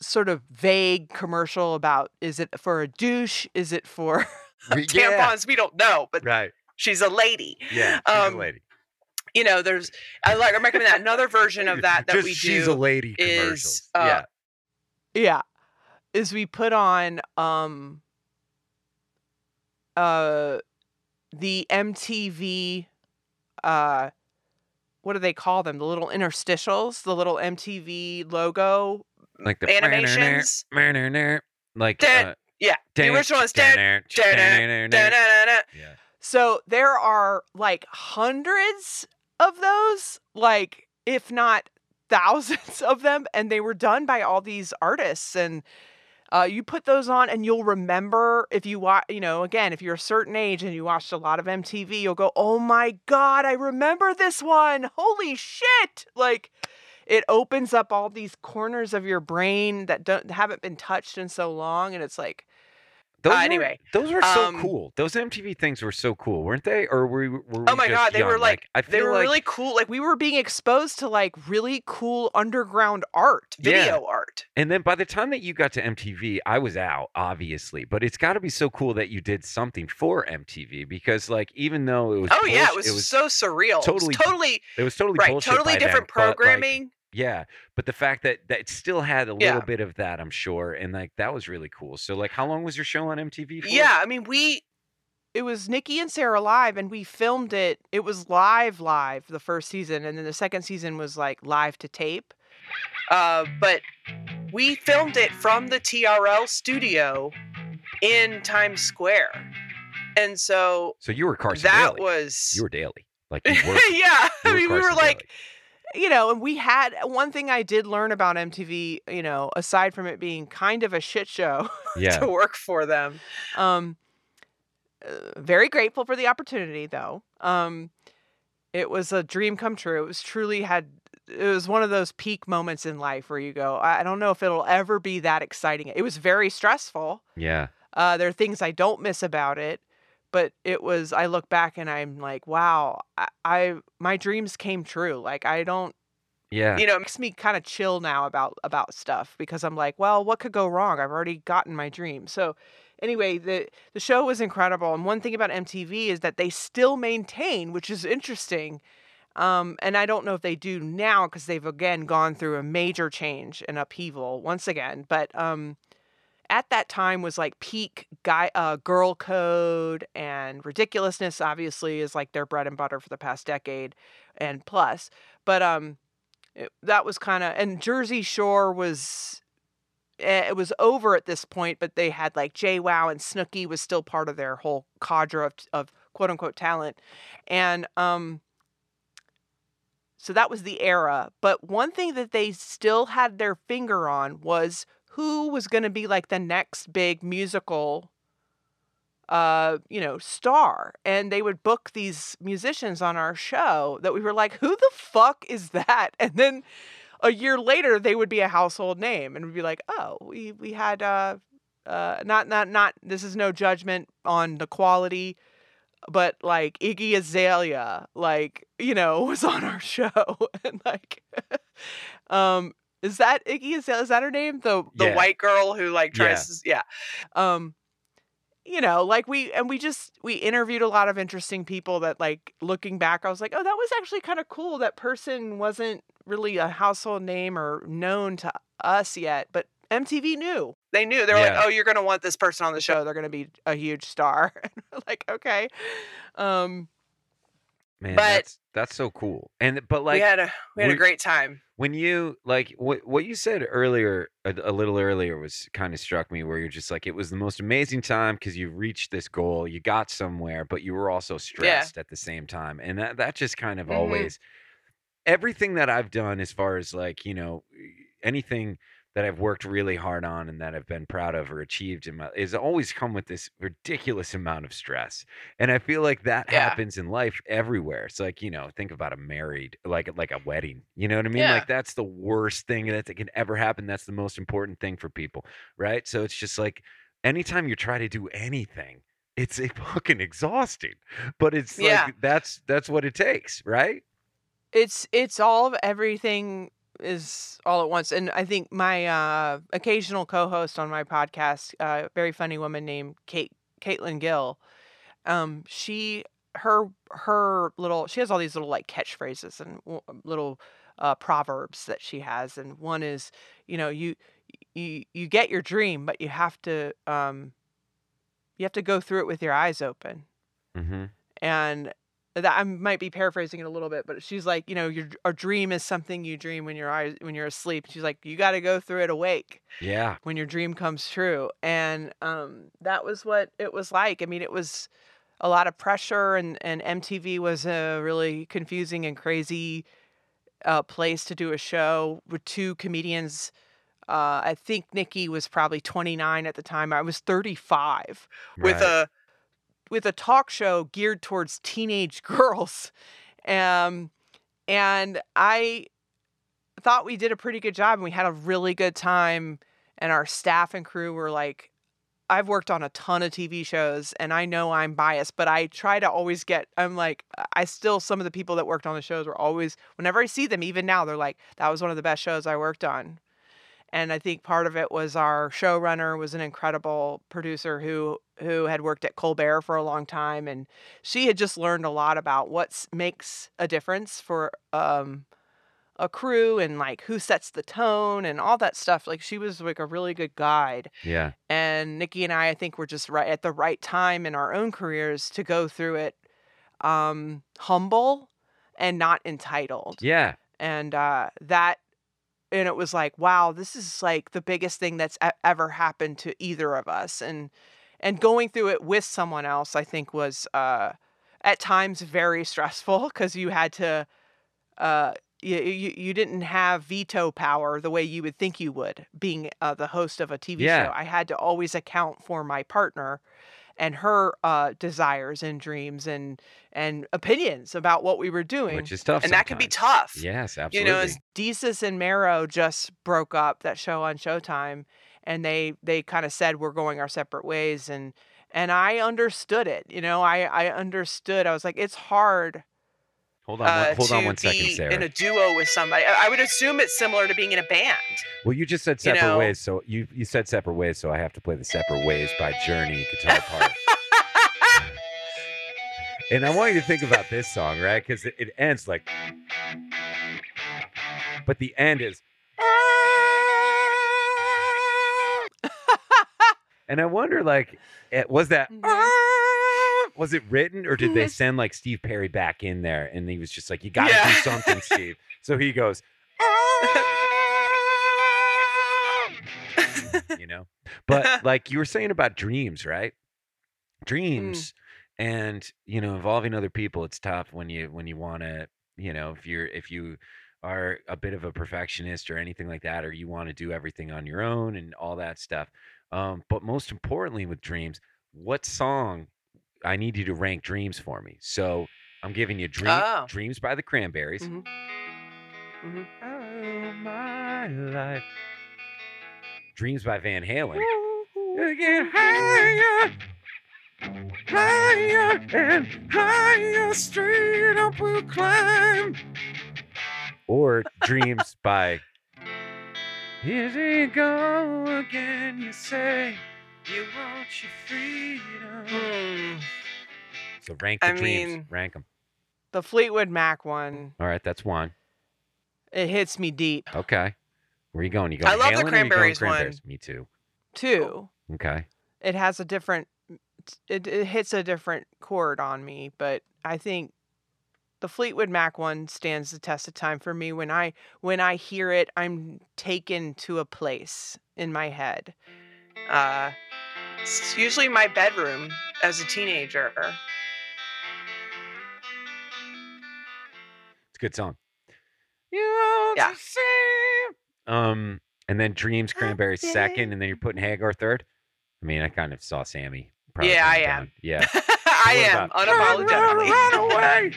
sort of vague commercial about is it for a douche? Is it for yeah. tampons. We don't know, but Right. she's a lady. Yeah. She's Um, a lady. You know, there's I like I recommend that another version of that that Just we do she's a lady is, commercials. uh, yeah. yeah? Is we put on um uh the MTV uh what do they call them? The little interstitials, the little MTV logo. Like the animations. Like uh, Yeah, the original is. Yeah. So there are like hundreds of those, like if not thousands of them, and they were done by all these artists. And uh, you put those on, and you'll remember if you watch. You know, again, if you're a certain age and you watched a lot of MTV, you'll go, "Oh my god, I remember this one! Holy shit!" Like. It opens up all these corners of your brain that don't haven't been touched in so long, and it's like, Those Uh, were- anyway, those were so um, cool. Those MTV things were so cool, weren't they? Or were we? Were we Oh my god, they were young? like, I they were like, really cool. Like we were being exposed to like really cool underground art. Yeah. video art. And then by the time that you got to MTV, I was out, obviously. But it's got to be so cool that you did something for MTV because, like, even though it was, Oh yeah, it bullsh- was, so surreal. totally- it was totally it was totally right, bullshit totally then, different like, programming. Yeah, but the fact that that it still had a Yeah. little bit of that, I'm sure, and like that was really cool. So, like, how long was your show on MTV? For? yeah, I mean we it was Nikki and Sara live, and we filmed it. It was live, live the first season, and then the second season was like live to tape. uh but we filmed it from the TRL studio in Times Square. And so So you were Carson that Daly. was you were Daly, Like yeah. I mean we were Carson like. You know, and we had one thing I did learn about MTV. You know, aside from it being kind of a shit show, yeah, to work for them. um, uh, very grateful for the opportunity, though. Um, it was a dream come true. It was truly had. It was one of those peak moments in life where you go, I I don't know if it'll ever be that exciting. It was very stressful. yeah, Uh, there are things I don't miss about it, but it was. I look back and I'm like, wow, I, I my dreams came true. Like I don't. yeah. You know, It makes me kind of chill now about about stuff because I'm like, well, what could go wrong? I've already gotten my dream. So anyway, the the show was incredible, and one thing about MTV is that they still maintain, which is interesting. Um, and I don't know if they do now because they've again gone through a major change and upheaval once again. But um, at that time was like peak guy uh, girl code and ridiculousness. Obviously, is like their bread and butter for the past decade and plus. But um, it, that was kind of and Jersey Shore was eh, it was over at this point, but they had like JWoww and Snooki was still part of their whole cadre of, of quote unquote talent, and um, so that was the era. But one thing that they still had their finger on was who was going to be like the next big musical uh you know star and they would book these musicians on our show that we were like who the fuck is that? And then a year later they would be a household name and we'd be like oh we we had uh uh not not not this is no judgment on the quality but like Iggy Azalea like you know was on our show. And like um is that Iggy Azalea is that her name the the Yeah. white girl who like tries to, yeah. um you know, like we and we just we interviewed a lot of interesting people that like looking back, I was like, oh, that was actually kind of cool. That person wasn't really a household name or known to us yet, but MTV knew. They knew. They were Yeah. like, oh, you're gonna want this person on the show. They're gonna be a huge star. Like, okay. Um, Man, But- that's that's so cool. And but like we had a we had we- a great time. When you like what what you said earlier a, a little earlier was kind of struck me where you're just like it was the most amazing time because you reached this goal you got somewhere but you were also stressed at the same time and that that just kind of Mhm. always everything that i've done as far as like you know anything that i've worked really hard on and that i've been proud of or achieved in my is always come with this ridiculous amount of stress. And i feel like that Yeah. happens in life everywhere. It's like you know think about a married like like a wedding you know what i mean? Yeah. like that's the worst thing that can ever happen. That's the most important thing for people right? So it's just like anytime you try to do anything it's a fucking exhausting. But it's Yeah. like that's that's what it takes right? It's it's all of everything is all at once and i think my uh occasional co-host on my podcast uh very funny woman named kate caitlin gill um she her her little she has all these little like catchphrases and w- little uh proverbs that she has and one is you know you you you get your dream but you have to um you have to go through it with your eyes open mm-hmm. and that I might be paraphrasing it a little bit, but she's like, you know, your a dream is something you dream when you're eyes when you're asleep. She's like, you got to go through it awake yeah when your dream comes true, and um, that was what it was like. I mean, it was a lot of pressure, and and MTV was a really confusing and crazy uh, place to do a show with two comedians. Uh, I think Nikki was probably 29 at the time. I was 35 with a with a talk show geared towards teenage girls um and i thought we did a pretty good job and we had a really good time and our staff and crew were like I've worked on a ton of TV shows and I know I'm biased, but I try to always get I'm like I still some of the people that worked on the shows were always whenever I see them even now they're like that was one of the best shows I worked on. And I think part of it was our showrunner was an incredible producer who who had worked at Colbert for a long time and she had just learned a lot about what makes a difference for um a crew and like who sets the tone and all that stuff. Like she was like a really good guide. yeah And Nikki and I, I think, were just right at the right time in our own careers to go through it um, humble and not entitled. yeah And uh, that, and it was like, wow, this is like the biggest thing that's ever happened to either of us. And and going through it with someone else, I think, was uh, at times very stressful because you had to. Uh, you, you you didn't have veto power the way you would think you would being uh, the host of a TV Yeah. show. I had to always account for my partner and her uh, desires and dreams and and opinions about what we were doing. which is tough And that can be tough. yes absolutely. You know, Desus and Mero just broke up that show on Showtime, and they they kind of said we're going our separate ways, and and I understood it. You know, I I understood. I was like, it's hard. Hold on uh, hold on one second sara in a duo with somebody. I I would assume it's similar to being in a band. Well, you just said you separate know- ways, so you you said separate ways, so I have to play the separate ways by Journey guitar part. and I want you to think about this song, right? Because it, it ends like, but the end is, and I wonder, like, eh, was that Mhm. Was it written or did they mm-hmm. send like Steve Perry back in there and he was just like, you got to Yeah. do something, Steve? So he goes. Ah! you know but like you were saying about dreams right mm. dreams and you know involving other people it's tough when you when you want to you know if you're if you are a bit of a perfectionist or anything like that or you want to do everything on your own and all that stuff um but most importantly with dreams what song i need you to rank dreams for me so i'm giving you dream, Oh. dreams by the cranberries Mhm. Mhm. oh my life dreams by van halen Get higher, higher and higher, straight up we'll climb. Or Dreams by Here they go again, you say. You want your freedom. Hmm. So rank the I dreams. mean- rank them. The Fleetwood Mac one, All right, that's one. it hits me deep. Okay. Where you going? You going I love the Halen or you going Cranberries one. Cranberries? Me too. Two, Okay. it has a different, it, it hits a different chord on me, but I think the Fleetwood Mac one stands the test of time for me. When I when I hear it, I'm taken to a place in my head. Uh, it's usually my bedroom as a teenager. It's a good song. You Yeah. Um, and then Dreams Cranberry second, and then you're putting Hagar third. I mean, I kind of saw Sammy. probably Yeah, I am. Yeah. I am unapologetically. Run, away,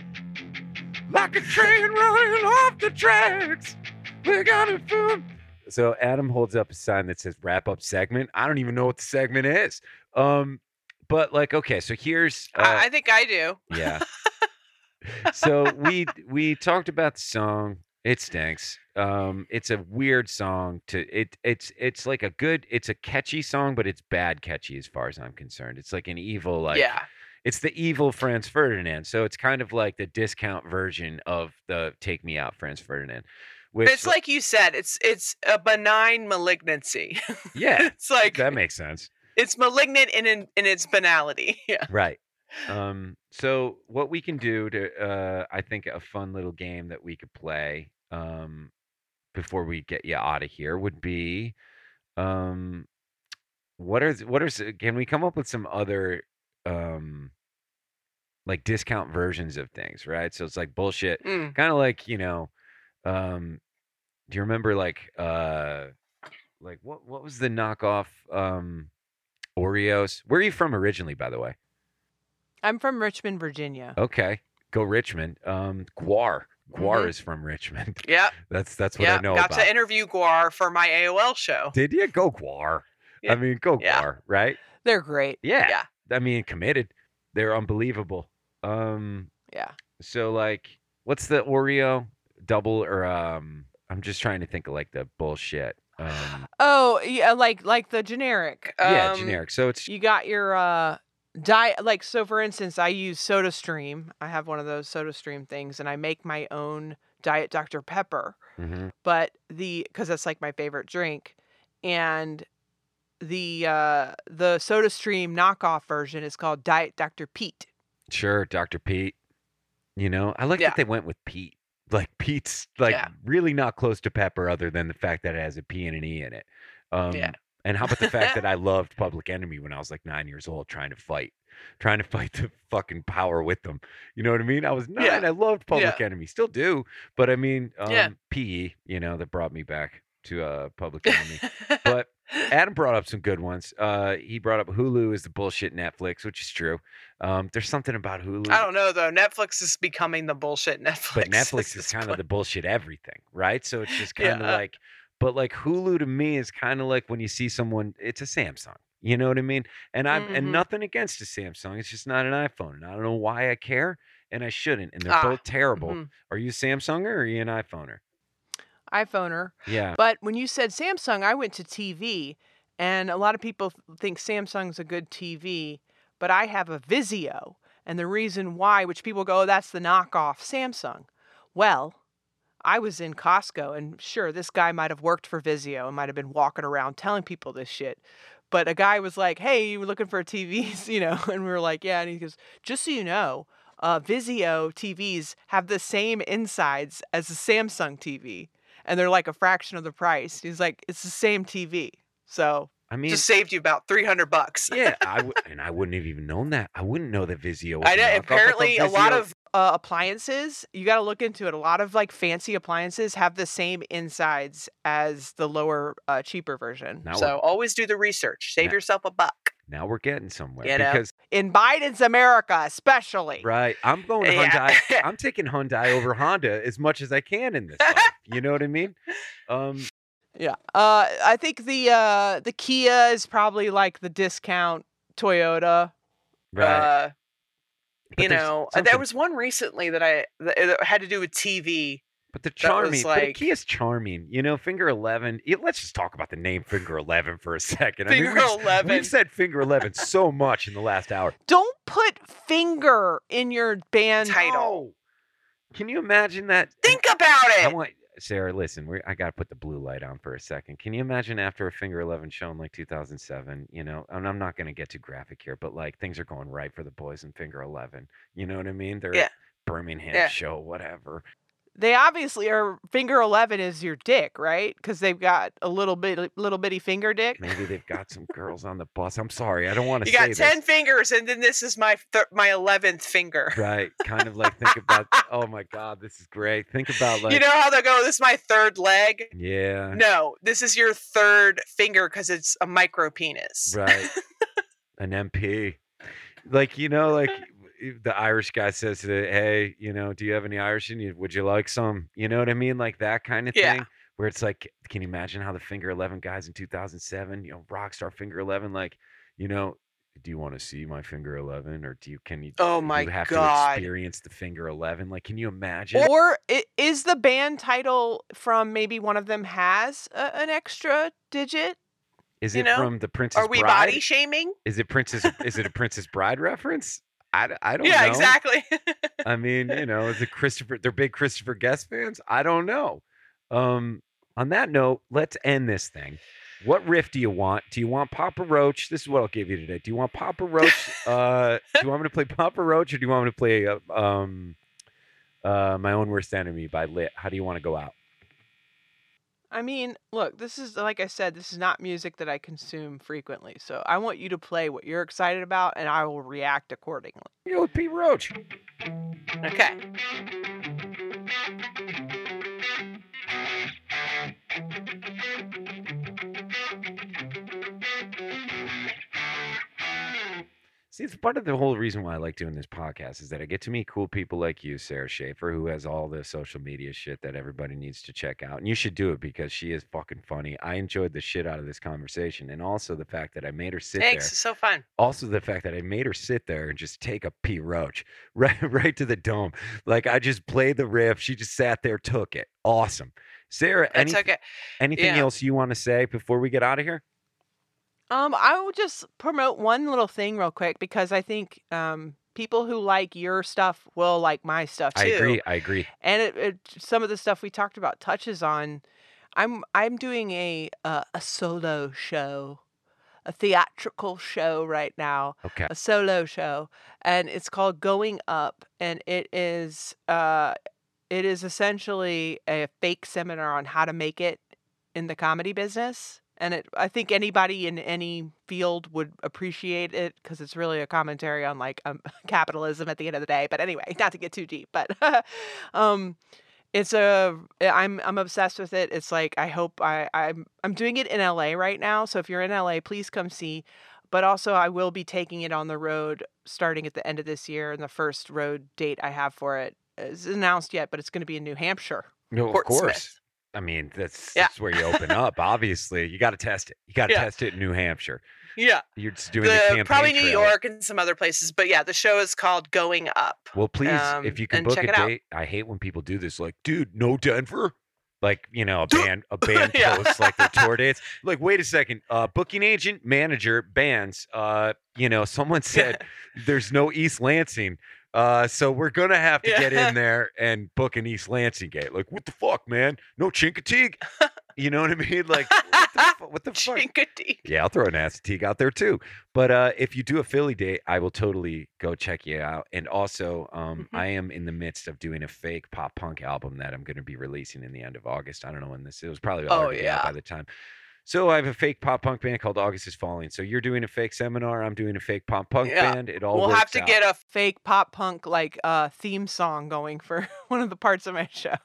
like a train running off the tracks. We got it food. So Adam holds up a sign that says "wrap up segment." I don't even know what the segment is. Um, but like, okay, so here's uh, I, I think I do. yeah. so we we talked about the song. It stinks. Um, it's a weird song. To it, it's it's like a good. It's a catchy song, but it's bad catchy as far as I'm concerned. It's like an evil like yeah. it's the evil Franz Ferdinand. So it's kind of like the discount version of the Take Me Out Franz Ferdinand. Which It's like you said, it's it's a benign malignancy. yeah, it's like that makes sense. it's malignant in, in in its banality. Yeah. Right. Um, so what we can do to uh I think a fun little game that we could play um before we get you out of here would be um what are what are can we come up with some other um like discount versions of things, right? So it's like bullshit Mm. kind of like you know um do you remember like uh like what what was the knockoff um oreos where are you from originally by the way I'm from Richmond, Virginia. okay go richmond um GWAR GWAR Mhm. is from richmond Yeah, that's that's what Yeah. i know Got about to interview GWAR for my AOL show. did you go GWAR Yeah. i mean go Yeah. GWAR right They're great. yeah. Yeah. i mean committed they're unbelievable um Yeah. so like what's the oreo double or um i'm just trying to think of like the bullshit um Oh, yeah, like like the generic. yeah Um, generic so it's You got your uh diet like so for instance, I use Soda Stream. I have one of those Soda Stream things and I make my own Diet Dr Pepper, mhm. but the cuz that's like my favorite drink and the uh the Soda Stream knockoff version is called Diet Dr Pete. Sure, Dr. Pete. You know, I like Yeah. that they went with Pete. Like Pete's like Yeah. really not close to Pepper, other than the fact that it has a P and an E in it. Um, Yeah. And how about the fact that I loved Public Enemy when I was like nine years old, trying to fight, trying to fight the fucking power with them. You know what I mean? I was nine. Yeah. I loved Public Enemy, still do. But I mean, um, Yeah. PE. You know, that brought me back to uh, Public Enemy. but Adam brought up some good ones. Uh, he brought up Hulu is the bullshit Netflix, which is true. Um, there's something about Hulu. I don't know though. Netflix is becoming the bullshit Netflix. but Netflix is kind of the bullshit everything, right? So it's just kind of Yeah. like, but like Hulu to me is kind of like when you see someone, it's a Samsung. You know what I mean? And I'm Mhm. and nothing against a Samsung. It's just not an iPhone, and I don't know why I care, and I shouldn't. And they're Ah, both terrible. mhm. Are you a Samsunger or are you an iPhoner? iPhoner. Yeah. But when you said Samsung, I went to TV, and a lot of people think Samsung's a good TV, but I have a Vizio. And the reason why, which people go, oh, that's the knockoff Samsung. Well, I was in Costco, and sure, this guy might have worked for Vizio and might have been walking around telling people this shit. But a guy was like, hey, you were looking for TVs, you know? And we were like, yeah. And he goes, just so you know, uh, Vizio TVs have the same insides as a Samsung TV and they're like a fraction of the price. He's like, it's the same TV. So I mean, just saved you about three hundred bucks. yeah, I w- and I wouldn't have even known that. I wouldn't know that Vizio. Was I a know. knockoff. I thought Apparently, a lot of uh, appliances, you got to look into it. A lot of like fancy appliances have the same insides as the lower, uh, cheaper version. now so always do the research. Save Yeah. yourself a buck. Now we're getting somewhere You know? because In Biden's America, especially. right, I'm going to Yeah. Hyundai. I'm taking Hyundai over Honda as much as I can in this life. You know what I mean? Um, Yeah. Uh, I think the uh, the Kia is probably like the discount Toyota. right. Uh, you know, uh, something- there was one recently that I that had to do with TV But the charming, but like- he is charming. You know, Finger Eleven. let's just talk about the name Finger Eleven for a second. I mean, Finger we've, 11. We've said Finger Eleven so much in the last hour. Don't put finger in your band Title. No. Can you imagine that? Think about I it. want Sara. Listen, we're, I got to put the blue light on for a second. Can you imagine after a Finger Eleven show in like 2007? You know, and I'm not going to get too graphic here, but like things are going right for the boys in Finger Eleven. You know what I mean? They're Yeah. Birmingham Yeah. show, whatever. They obviously are. Finger eleven is your dick, right? Because they've got a little bit, little bitty finger dick. Maybe they've got some girls on the bus. I'm sorry, I don't want to You say got ten this. fingers, and then this is my thir- my eleventh finger. Right, kind of like think about. Oh my God, this is great. Think about like. you know how they go? This is my third leg. Yeah. No, this is your third finger because it's a micro penis. Right. An MP. Like, you know, like if the Irish guy says to the, hey, you know, do you have any Irish in you? Would you like some? You know what I mean? Like that kind of Yeah. thing. Where it's like, can you imagine how the Finger 11 guys in 2007, you know, Rockstar Finger 11, like, you know, do you want to see my Finger 11 or do you, can you, Oh my you have God. to experience the Finger 11? Like, can you imagine? Or is the band title from maybe one of them has a, an extra digit? Is you it know, from the Princess Are we Bride? body shaming? Is it Princess, is it a Princess Bride reference? I, I don't know. Yeah, know. exactly. I mean, you know, is it Christopher? They're big Christopher Guest fans. I don't know. Um, on that note, let's end this thing. What riff do you want? Do you want Papa Roach? This is what I'll give you today. Do you want Papa Roach? uh, do you want me to play Papa Roach, or do you want me to play uh, um, uh, My Own Worst Enemy by Lit? How do you want to go out? I mean, look, this is like I said, this is not music that I consume frequently. So I want you to play what you're excited about, and I will react accordingly. You go with Pete Roach. okay. See, it's part of the whole reason why I like doing this podcast is that I get to meet cool people like you, Sara Schaefer, who has all the social media shit that everybody needs to check out. And you should do it because she is fucking funny. I enjoyed the shit out of this conversation. And also the fact that I made her sit Thanks. there. It's so fun. Also the fact that I made her sit there and just take a P Roach right right to the dome. Like I just played the riff. She just sat there, took it. Awesome. Sara, any, okay. anything yeah. else you want to say before we get out of here? Um, I will just promote one little thing real quick because I think um people who like your stuff will like my stuff too. I agree. I agree. and it, it some of the stuff we talked about touches on i'm i'm doing a uh, a solo show a theatrical show right now Okay. a solo show and it's called going up and it is uh it is essentially a fake seminar on how to make it in the comedy business and it i think anybody in any field would appreciate it because it's really a commentary on like um, capitalism at the end of the day but anyway not to get too deep but um it's a i'm i'm obsessed with it it's like i hope i i'm i'm doing it in la right now so if you're in la please come see but also i will be taking it on the road starting at the end of this year and the first road date i have for it is announced yet but it's going to be in new hampshire No, of course. I mean, that's, Yeah. that's where you open up. Obviously, you got to test it. You got to Yeah. test it in New Hampshire. Yeah. You're just doing the, probably New trail. York and some other places. But yeah, the show is called Going Up. Well, please, um, if you can book a it out. date, I hate when people do this. Like, dude, no Denver. Like, you know, a band, a band Yeah. posts like their tour dates. Like, wait a second, uh, booking agent, manager, bands. Uh, you know, someone said there's no East Lansing. Uh, so we're gonna have to get in there and book an East Lansing gate. Like, what the fuck, man? No Chincoteague. You know what I mean? Like, what the, fu- what the fuck? Yeah, I'll throw an Assateague out there too. But uh, if you do a Philly date, I will totally go check you out. And also, um, Mhm. I am in the midst of doing a fake pop punk album that I'm going to be releasing in the end of August. I don't know when this. It was probably Oh, out by the time. So I have a fake pop punk band called August is Falling. So you're doing a fake seminar. I'm doing a fake pop punk Yeah. band. It all We'll have to out. get a fake pop punk like uh theme song going for one of the parts of my show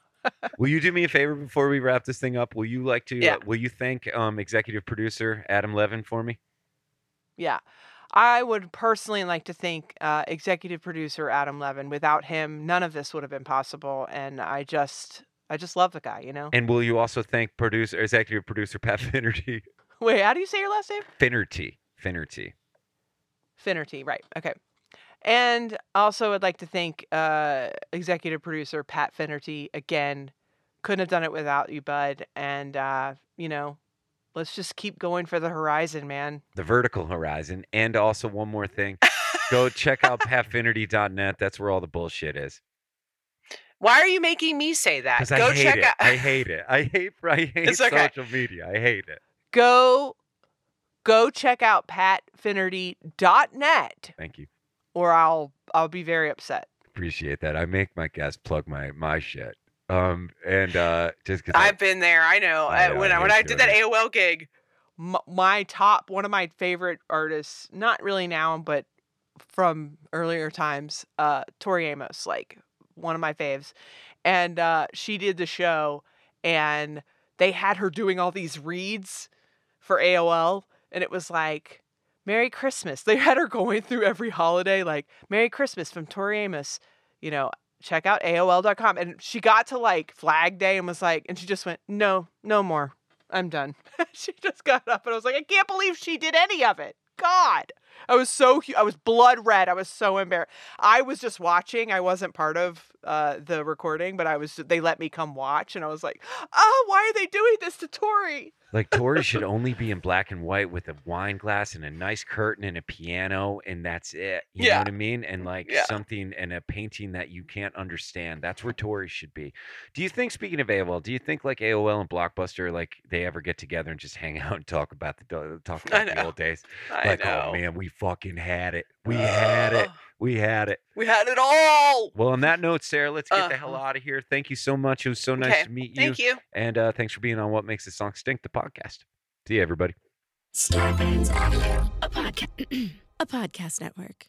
Will you do me a favor before we wrap this thing up? Will you like to? Yeah. Uh, will you thank um, executive producer Adam Levin for me? Yeah. I would personally like to thank uh, executive producer Adam Levin. Without him, none of this would have been possible. And I just, I just love the guy. You know. And will you also thank producer executive producer Pat Finnerty? Wait, how do you say your last name? Finnerty. Finnerty. Finnerty, right? Okay. And also, I'd like to thank uh, executive producer Pat Finnerty again couldn't have done it without you, bud. And uh, you know, let's just keep going for the horizon, man. the vertical horizon. And also one more thing. Go check out patfinnerty.net. That's where all the bullshit is. Why are you making me say that? I Go check it. out. I hate it. I hate I hate It's okay. social media. I hate it. Go go check out patfinnerty.net Thank you. or I'll I'll be very upset. Appreciate that. I make my guests plug my my shit. Um and uh just because I've been there. I know. I I when I I, when I did that doing AOL gig, M- my top one of my favorite artists, not really now, but from earlier times, uh Tori Amos, like one of my faves. And uh she did the show and they had her doing all these reads for AOL and it was like Merry Christmas. They had her going through every holiday like Merry Christmas from Tori Amos, you know, check out AOL.com and she got to like Flag Day and was like and she just went, "No, no more. I'm done." she just got up and I was like, "I can't believe she did any of it." God. I was so I was blood red. I was so embarrassed. I was just watching. I wasn't part of uh, the recording, but I was. They let me come watch, and I was like, "Oh, why are they doing this to Tori?" Like Tori should only be in black and white with a wine glass and a nice curtain and a piano and that's it. You know what I mean? And mm, like Yeah. something and a painting that you can't understand. That's where Tori should be. Do you think speaking of AOL, do you think like AOL and Blockbuster like they ever get together and just hang out and talk about the uh, talk about the old days? I like, oh, know. oh man, we fucking had it. We had it. Ugh. We had it. We had it all. Well, on that note, Sara, let's get the hell Uh-huh. out of here. Thank you so much. It was so nice Okay, to meet you. Thank you. And uh, thanks for being on What Makes This Song Stink, the podcast. See you, everybody. Starburns Audio, a podcast, a podcast network.